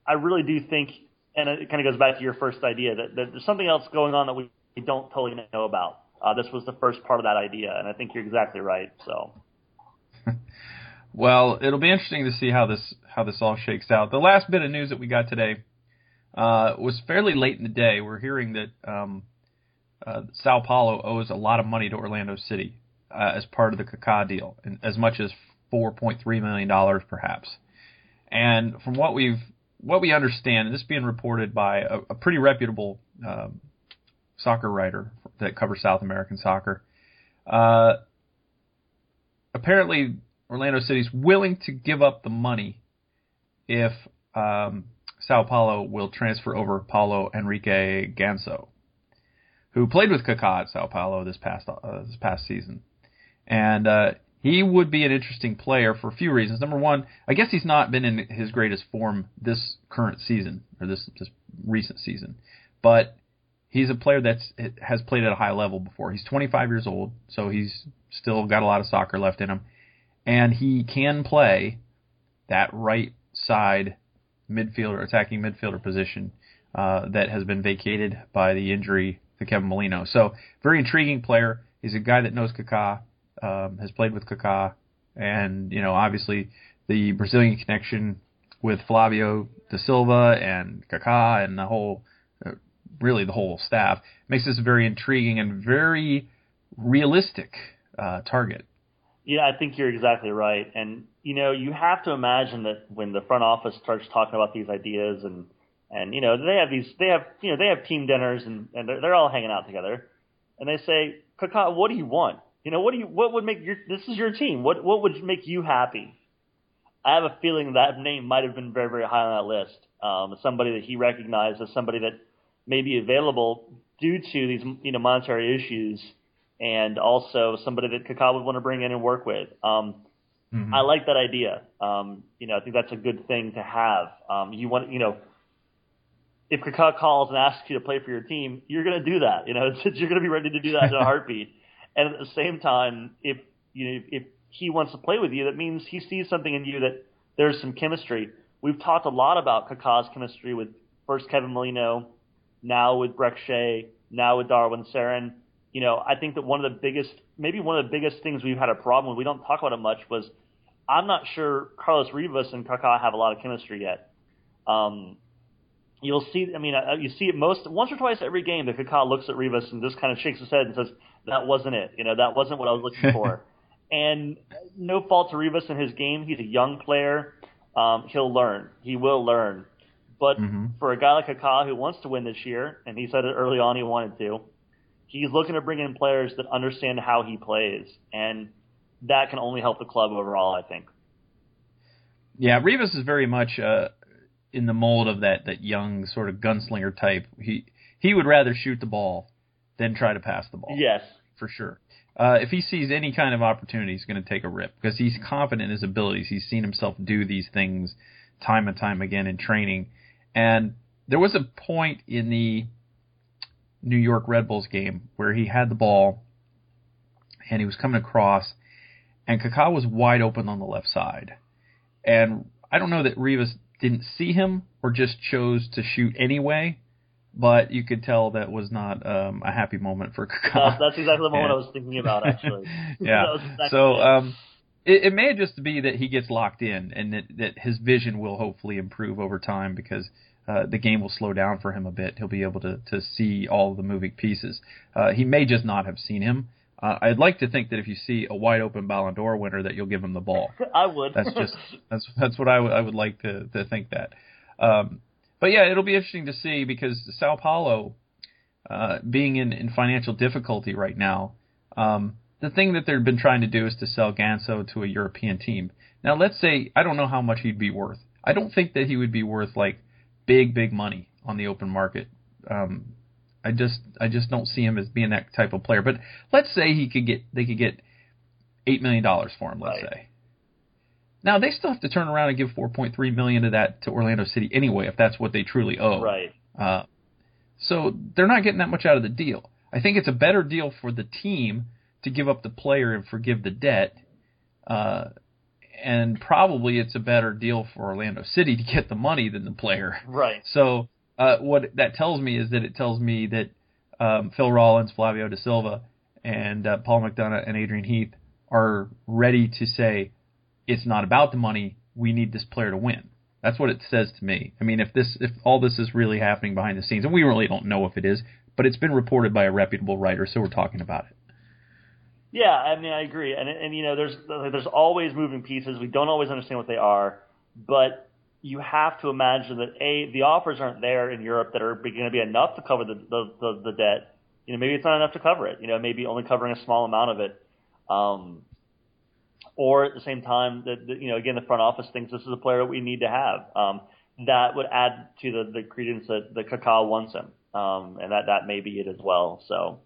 I really do think, and it kind of goes back to your first idea that, that there's something else going on that we don't totally know about. Uh, this was the first part of that idea, and I think you're exactly right. So. Well, it'll be interesting to see how this how this all shakes out. The last bit of news that we got today uh, was fairly late in the day. We're hearing that um, uh, Sao Paulo owes a lot of money to Orlando City uh, as part of the Kaká deal, and as much as 4.3 million dollars, perhaps. And from what we've what we understand, and this being reported by a, a pretty reputable um, soccer writer that covers South American soccer, uh, apparently Orlando City's willing to give up the money if um, Sao Paulo will transfer over Paulo Henrique Ganso, who played with Kaká at Sao Paulo this past uh, this past season, and uh, he would be an interesting player for a few reasons. Number one, I guess he's not been in his greatest form this current season or this this recent season, but he's a player that has played at a high level before. He's 25 years old, so he's still got a lot of soccer left in him, and he can play that right side midfielder, attacking midfielder position uh, that has been vacated by the injury to Kevin Molino. So very intriguing player. He's a guy that knows Kaká, um, has played with Kaká, and you know obviously the Brazilian connection with Flavio da Silva and Kaká and the whole, uh, really the whole staff makes this a very intriguing and very realistic uh, target. Yeah, I think you're exactly right. And you know, you have to imagine that when the front office starts talking about these ideas and and you know they have these they have you know they have team dinners and and they're, they're all hanging out together, and they say, Kaká, what do you want? You know, what do you what would make your this is your team? What what would make you happy? I have a feeling that name might have been very very high on that list. Um, somebody that he recognized as somebody that may be available due to these you know monetary issues and also somebody that Kaká would want to bring in and work with. Um, mm-hmm. I like that idea. Um, you know, I think that's a good thing to have. Um, you want, you know, if Kaká calls and asks you to play for your team, you're going to do that. You know, it's, you're going to be ready to do that in a heartbeat. And at the same time, if you know, if he wants to play with you, that means he sees something in you that there's some chemistry. We've talked a lot about Kaká's chemistry with first Kevin Molino, now with Brek Shea, now with Darwin Cerén you know, I think that one of the biggest, maybe one of the biggest things we've had a problem with, we don't talk about it much, was I'm not sure Carlos Rivas and Kaká have a lot of chemistry yet. Um, you'll see, I mean, uh, you see it most, once or twice every game that Kaká looks at Rivas and just kind of shakes his head and says, that wasn't it. You know, that wasn't what I was looking for. and no fault to Rivas in his game. He's a young player. Um, he'll learn. He will learn. But mm-hmm. for a guy like Kaká who wants to win this year, and he said it early on he wanted to, he's looking to bring in players that understand how he plays, and that can only help the club overall. I think. Yeah, Rivas is very much uh, in the mold of that that young sort of gunslinger type. He he would rather shoot the ball than try to pass the ball. Yes, for sure. Uh, if he sees any kind of opportunity, he's going to take a rip because he's confident in his abilities. He's seen himself do these things time and time again in training. And there was a point in the New York Red Bulls game where he had the ball and he was coming across, and Kaká was wide open on the left side. And I don't know that Rivas didn't see him or just chose to shoot anyway, but you could tell that was not um, a happy moment for Kaká. That's, that's exactly the moment and, I was thinking about, actually. yeah. Exactly so um, it, it may just be that he gets locked in and that, that his vision will hopefully improve over time because – uh, the game will slow down for him a bit. He'll be able to to see all the moving pieces. Uh, he may just not have seen him. Uh, I'd like to think that if you see a wide open Ballon d'Or winner, that you'll give him the ball. I would. That's just that's that's what I, w- I would like to to think that. Um, but yeah, it'll be interesting to see because Sao Paulo, uh, being in, in financial difficulty right now, um, the thing that they've been trying to do is to sell Ganso to a European team. Now, let's say I don't know how much he'd be worth. I don't think that he would be worth like big, big money on the open market. Um, I just I just don't see him as being that type of player. But let's say he could get they could get eight million dollars for him. Let's right. say. Now they still have to turn around and give 4.3 million of that to Orlando City anyway, if that's what they truly owe. Right. Uh, so they're not getting that much out of the deal. I think it's a better deal for the team to give up the player and forgive the debt, uh, and probably it's a better deal for Orlando City to get the money than the player. Right. So uh, what that tells me is that it tells me that um, Phil Rawlins, Flavio da Silva, and uh, Paul McDonough and Adrian Heath are ready to say, it's not about the money. We need this player to win. That's what it says to me. I mean, if this, if all this is really happening behind the scenes, and we really don't know if it is, but it's been reported by a reputable writer, so we're talking about it. Yeah, I mean, I agree, and and you know, there's there's always moving pieces. We don't always understand what they are, but you have to imagine that a the offers aren't there in Europe that are going to be enough to cover the, the the the debt. You know, maybe it's not enough to cover it. You know, maybe only covering a small amount of it. Um, or at the same time that, that you know again the front office thinks this is a player that we need to have. Um, that would add to the, the credence that the Kaká wants him, um, and that that may be it as well. So.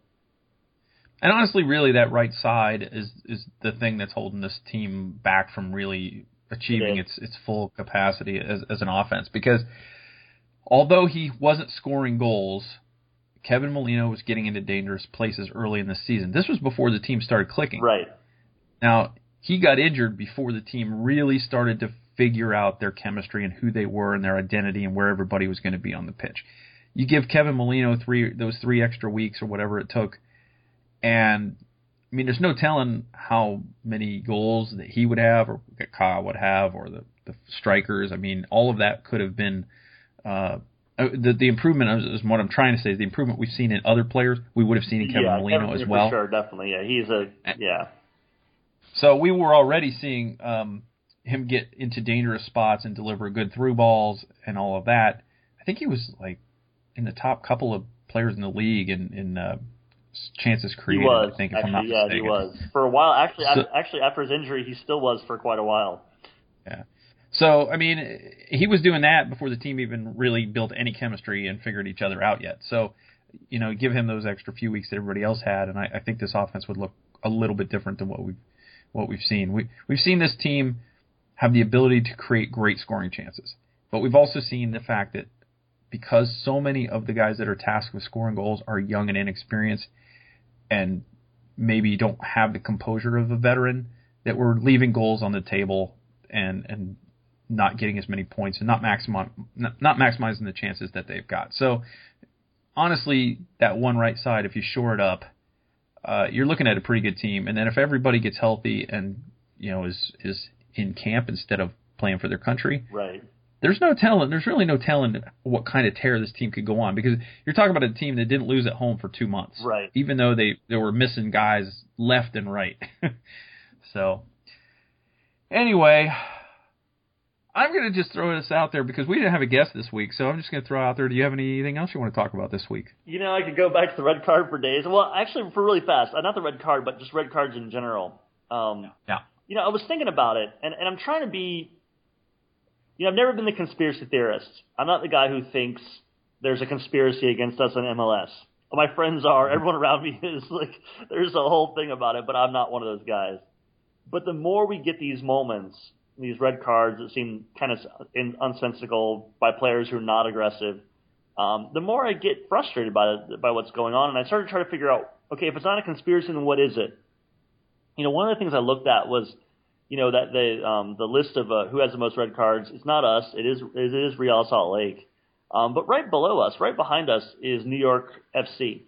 And honestly, really, that right side is is the thing that's holding this team back from really achieving it its its full capacity as as an offense. Because although he wasn't scoring goals, Kevin Molino was getting into dangerous places early in the season. This was before the team started clicking. Right. Now he got injured before the team really started to figure out their chemistry and who they were and their identity and where everybody was going to be on the pitch. You give Kevin Molino three those three extra weeks or whatever it took and I mean, there's no telling how many goals that he would have, or that Cyle would have, or the, the strikers. I mean, all of that could have been uh, uh the the improvement is, is what I'm trying to say is the improvement we've seen in other players. We would have seen in Kevin yeah, Molino Kevin, as well. sure, definitely. Yeah, he's a yeah. So we were already seeing um, him get into dangerous spots and deliver good through balls and all of that. I think he was like in the top couple of players in the league in in uh, chances created. He was. I think, actually, if I'm not yeah, mistaken. he was for a while. Actually, So- actually, after his injury, he still was for quite a while. Yeah. So I mean, he was doing that before the team even really built any chemistry and figured each other out yet. So, you know, give him those extra few weeks that everybody else had, and I, I think this offense would look a little bit different than what we've what we've seen. We we've seen this team have the ability to create great scoring chances, but we've also seen the fact that because so many of the guys that are tasked with scoring goals are young and inexperienced, and maybe don't have the composure of a veteran, that we're leaving goals on the table and and not getting as many points and not maximi- not, not maximizing the chances that they've got. So honestly, that one right side, if you shore it up, uh, you're looking at a pretty good team. And then if everybody gets healthy and you know is is in camp instead of playing for their country, Right. there's no telling. There's really no telling what kind of tear this team could go on because you're talking about a team that didn't lose at home for two months, Right. even though they they were missing guys left and right. so anyway, I'm going to just throw this out there because we didn't have a guest this week, so I'm just going to throw out there. Do you have anything else you want to talk about this week? You know, I could go back to the red card for days. Well, actually, for really fast, uh, not the red card, but just red cards in general. Um, Yeah. You know, I was thinking about it, and, and I'm trying to be. You know, I've never been the conspiracy theorist. I'm not the guy who thinks there's a conspiracy against us in MLS. My friends are. Everyone around me is like, there's a whole thing about it, but I'm not one of those guys. But the more we get these moments, these red cards that seem kind of unsensical by players who are not aggressive, um, the more I get frustrated by by what's going on, and I started trying to figure out, okay, if it's not a conspiracy, then what is it? You know, one of the things I looked at was, you know, that the um, the list of uh, who has the most red cards. It's not us. It is it is Real Salt Lake, um, but right below us, right behind us, is New York FC.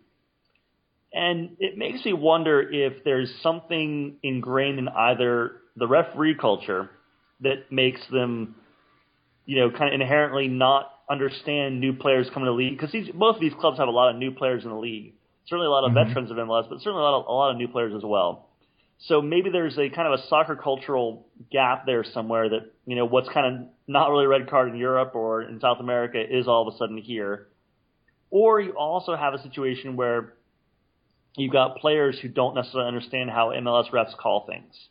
And it makes me wonder if there's something ingrained in either the referee culture that makes them, you know, kind of inherently not understand new players coming to the league because these both of these clubs have a lot of new players in the league. Certainly a lot of Mhm. veterans of MLS, but certainly a lot of, a lot of new players as well. So maybe there's a kind of a soccer cultural gap there somewhere that you know what's kind of not really a red card in Europe or in South America is all of a sudden here. Or you also have a situation where you've got players who don't necessarily understand how MLS refs call things.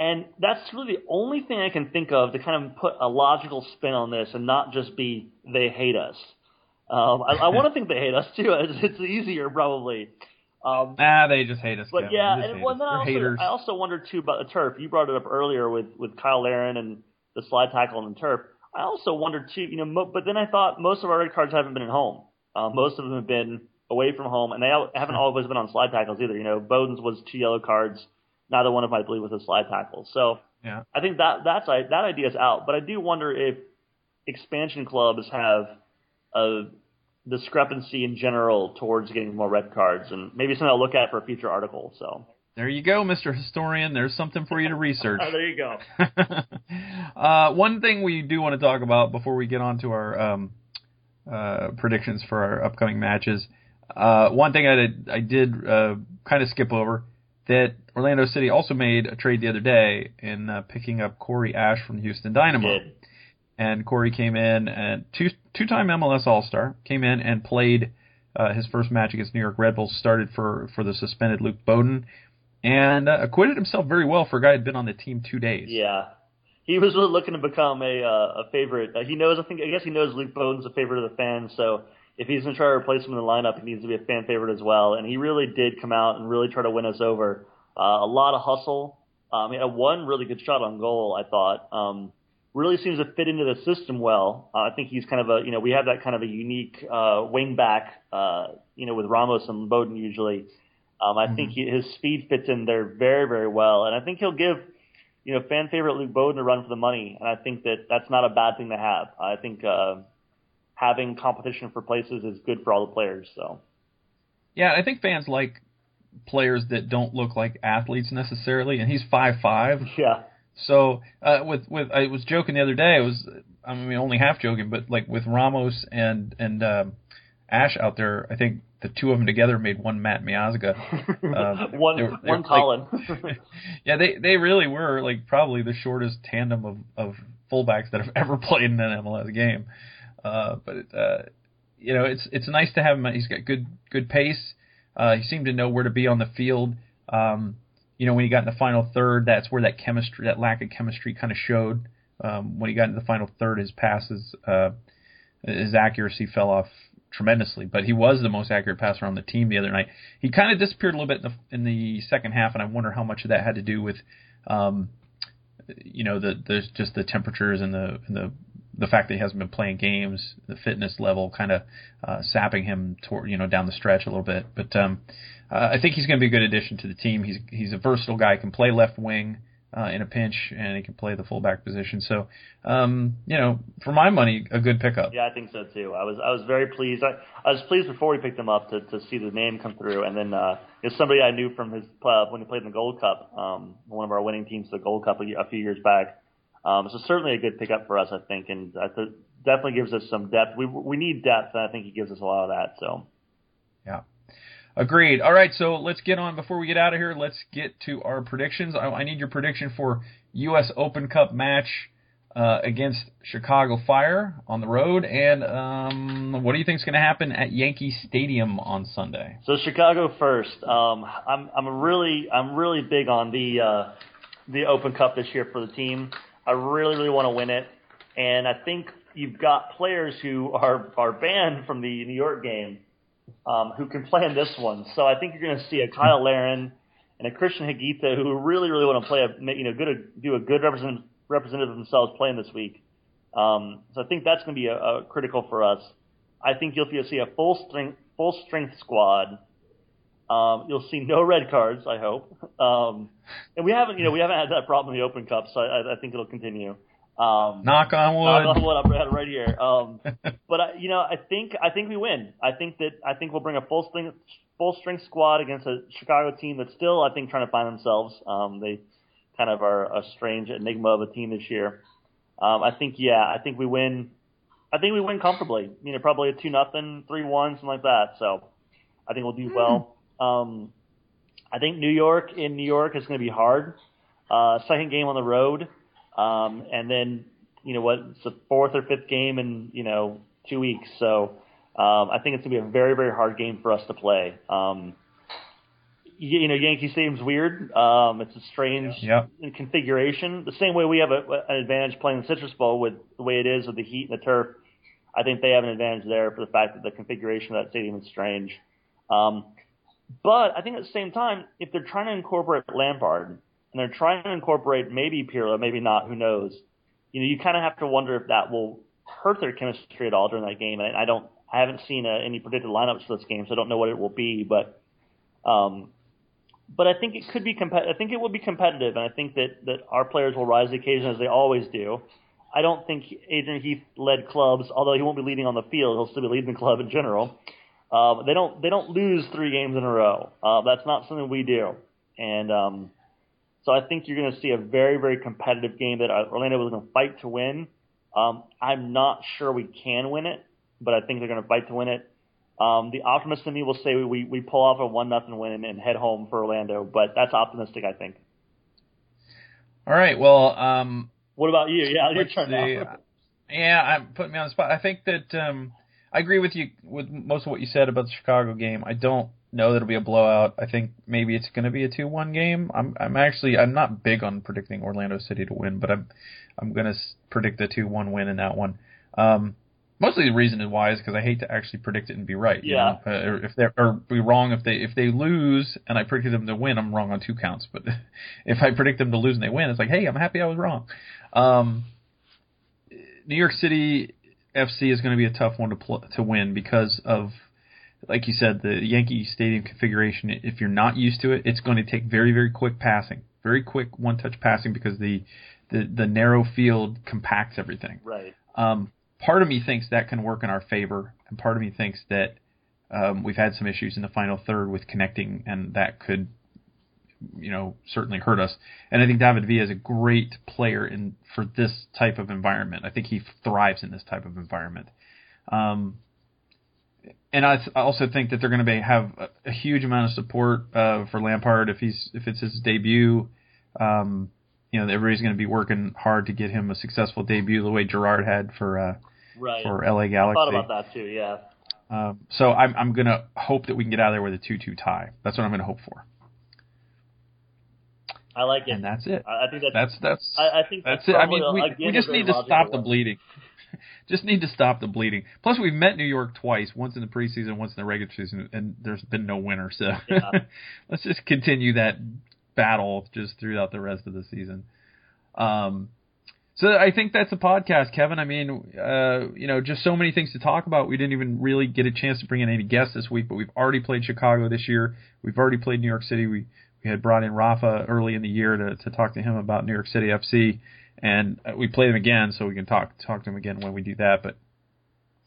And that's really the only thing I can think of to kind of put a logical spin on this and not just be they hate us. Um, I, I want to think they hate us too. It's, it's easier probably. Um, Nah, they just hate us. but Kevin. yeah, and well, then I also. I also wondered too about the turf. You brought it up earlier with with Cyle Larin and the slide tackle and the turf. I also wondered too, you know, mo- but then I thought most of our red cards haven't been at home. Uh, most of them have been away from home, and they haven't always been on slide tackles either. You know, Boden's was two yellow cards. Neither one of them, I believe, was a slide tackle. So Yeah. I think that that's that idea is out. But I do wonder if expansion clubs have a discrepancy in general towards getting more red cards, and maybe something I'll look at for a future article. So. There you go, Mr. Historian. There's something for you to research. there you go. uh, one thing we do want to talk about before we get on to our um, uh, predictions for our upcoming matches. Uh, one thing I did, I did uh, kind of skip over that Orlando City also made a trade the other day in uh, picking up Corey Ashe from Houston Dynamo. And Corey came in and two two time MLS All Star came in and played uh, his first match against New York Red Bulls. Started for for the suspended Luke Boden and uh, acquitted himself very well for a guy who'd been on the team two days. Yeah, he was really looking to become a uh, a favorite. Uh, he knows, I think, I guess he knows Luke Boden's a favorite of the fans. So if he's going to try to replace him in the lineup, he needs to be a fan favorite as well. And he really did come out and really try to win us over. Uh, a lot of hustle. Um, he had one really good shot on goal, I thought. Um, really seems to fit into the system well. Uh, I think he's kind of a, you know, we have that kind of a unique uh, wing back, uh, you know, with Ramos and Boden usually. Um, I mm-hmm. think he, his speed fits in there very, very well, and I think he'll give, you know, fan favorite Luke Boden a run for the money, and I think that that's not a bad thing to have. I think uh, having competition for places is good for all the players. So. Yeah, I think fans like players that don't look like athletes necessarily, and he's five five. Yeah. So uh, with with I was joking the other day. I was I mean only half joking, but like with Ramos and and um, Ashe out there, I think the two of them together made one Matt Miazga. Um, one they were, they one Collin. Like, yeah, they they really were like probably the shortest tandem of of fullbacks that have ever played in an MLS game. Uh, but uh, you know, it's it's nice to have him. He's got good good pace. Uh, he seemed to know where to be on the field. Um, you know, when he got in the final third, that's where that chemistry, that lack of chemistry, kind of showed. Um, when he got in the final third, his passes, uh, his accuracy fell off tremendously. But he was the most accurate passer on the team the other night. He kind of disappeared a little bit in the, in the second half, and I wonder how much of that had to do with, um, you know, the the just the temperatures and the and the the fact that he hasn't been playing games, the fitness level kind of uh, sapping him toward you know down the stretch a little bit. But um, uh, I think he's going to be a good addition to the team. He's he's a versatile guy. He can play left wing uh, in a pinch, and he can play the fullback position. So, um, you know, for my money, a good pickup. Yeah, I think so too. I was I was very pleased. I, I was pleased before we picked him up to to see the name come through, and then uh, it's somebody I knew from his uh, when he played in the Gold Cup, um, one of our winning teams, the Gold Cup a, a few years back. Um, so certainly a good pickup for us, I think, and I th- definitely gives us some depth. We we need depth, and I think he gives us a lot of that. So. Yeah. Agreed. All right, so let's get on. Before we get out of here, let's get to our predictions. I, I need your prediction for U.S. Open Cup match uh, against Chicago Fire on the road, and um, what do you think is going to happen at Yankee Stadium on Sunday? So Chicago first. Um, I'm I'm really I'm really big on the uh, the Open Cup this year for the team. I really really want to win it, and I think you've got players who are are banned from the New York game um, who can play in this one. So I think you're going to see a Cyle Larin and a Cristian Higuita who really, really want to play a, you know, good, do a good representative, representative of themselves playing this week. Um, so I think that's going to be a, a critical for us. I think you'll see a full strength, full strength squad. Um, you'll see no red cards, I hope. Um, and we haven't, you know, we haven't had that problem in the Open Cup, so I, I think it'll continue. Um, knock on wood. Knock on wood. I'm right, right here. Um, but I, you know, I think I think we win. I think that I think we'll bring a full strength full strength squad against a Chicago team that's still I think trying to find themselves. Um, they kind of are a strange enigma of a team this year. Um, I think yeah, I think we win. I think we win comfortably. You know, probably a two nothing, three one, something like that. So I think we'll do well. Um, I think New York in New York is going to be hard. Uh, second game on the road. Um, and then, you know what, it's the fourth or fifth game in, you know, two weeks. So um, I think it's going to be a very, very hard game for us to play. Um, you, you know, Yankee Stadium's weird. Um, it's a strange yep. configuration. The same way we have a, an advantage playing the Citrus Bowl with the way it is with the heat and the turf. I think they have an advantage there for the fact that the configuration of that stadium is strange. Um, but I think at the same time, if they're trying to incorporate Lampard, and they're trying to incorporate maybe Pirlo, maybe not, who knows. You know, you kind of have to wonder if that will hurt their chemistry at all during that game. And I don't, I haven't seen uh, any predicted lineups for this game, so I don't know what it will be. But, um, but I think it could be competitive. I think it will be competitive, and I think that that our players will rise to the occasion as they always do. I don't think Adrian Heath led clubs, although he won't be leading on the field. He'll still be leading the club in general. Uh, they don't they don't lose three games in a row. Uh, that's not something we do. and um, so I think you're going to see a very very competitive game that Orlando was going to fight to win. Um, I'm not sure we can win it, but I think they're going to fight to win it. Um, the optimist in me will say we, we pull off a one nothing win and, and head home for Orlando, but that's optimistic, I think. All right. Well, um, what about you? Yeah, your turn now. Yeah, I'm putting me on the spot. I think that um, I agree with you with most of what you said about the Chicago game. I don't know that it'll be a blowout. I think maybe it's going to be a two-one game. I'm I'm actually I'm not big on predicting Orlando City to win, but I'm I'm going to predict a two-one win in that one. Um, mostly the reason is why is because I hate to actually predict it and be right. Yeah. You know? uh, if they're or be wrong if they if they lose and I predict them to win, I'm wrong on two counts. But if I predict them to lose and they win, it's like, hey, I'm happy I was wrong. Um, New York City FC is going to be a tough one to pl- to win because of like you said, the Yankee Stadium configuration. If you're not used to it, it's going to take very very quick passing, very quick one touch passing because the the the narrow field compacts everything. Right. Um, part of me thinks that can work in our favor, and part of me thinks that um, we've had some issues in the final third with connecting, and that could, you know, certainly hurt us. And I think David Villa is a great player in for this type of environment. I think he thrives in this type of environment. Um, and I, th- I also think that they're going to have a, a, huge amount of support uh, for Lampard if he's if it's his debut. Um, you know, everybody's going to be working hard to get him a successful debut, the way Gerrard had for uh, right. for LA Galaxy. I thought about that too. Yeah. Um, so I'm I'm going to hope that we can get out of there with a two-two tie. That's what I'm going to hope for. I like it, and that's it. I think that's that's that's. I, I think that's, that's it. I mean, we, we just need to stop the bleeding. just need to stop the bleeding. Plus, we've met New York twice, once in the preseason, once in the regular season, and there's been no winner. So yeah. let's just continue that battle just throughout the rest of the season. Um, so I think that's a podcast, Kevin. I mean, uh, you know, just so many things to talk about. We didn't even really get a chance to bring in any guests this week, but we've already played Chicago this year. We've already played New York City. We we had brought in Rafa early in the year to to talk to him about New York City FC, and we played him again, so we can talk talk to him again when we do that. But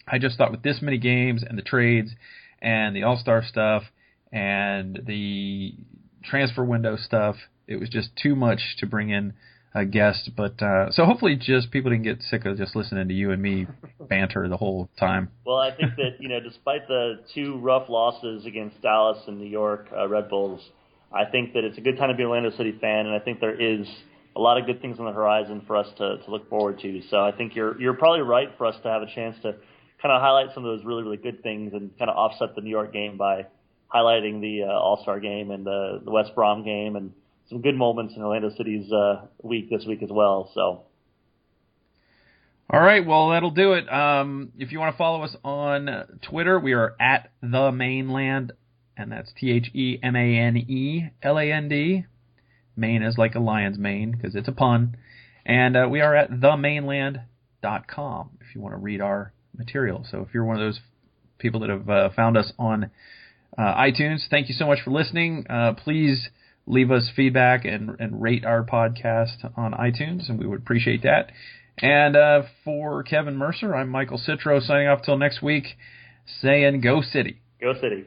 I just thought with this many games and the trades and the All Star stuff and the transfer window stuff, it was just too much to bring in a guest. But uh, so hopefully, just people didn't get sick of just listening to you and me banter the whole time. Well, I think that you know, despite the two rough losses against Dallas and New York uh, Red Bulls, I think that it's a good time to be an Orlando City fan, and I think there is a lot of good things on the horizon for us to, to look forward to. So I think you're you're probably right for us to have a chance to kind of highlight some of those really really good things and kind of offset the New York game by highlighting the uh, All Star game and the, the West Brom game and some good moments in Orlando City's uh, week this week as well. So. All right, well that'll do it. Um, if you want to follow us on Twitter, we are at the Mane Land, and that's T H E M A N E L A N D. Mane is like a lion's mane because it's a pun, and uh, we are at themaneland.com if you want to read our material. So if you're one of those people that have uh, found us on uh, iTunes, thank you so much for listening. Uh, please leave us feedback and, and rate our podcast on iTunes, and we would appreciate that. And uh, for Kevin Mercer, I'm Michael Citro signing off till next week, saying Go City. Go City.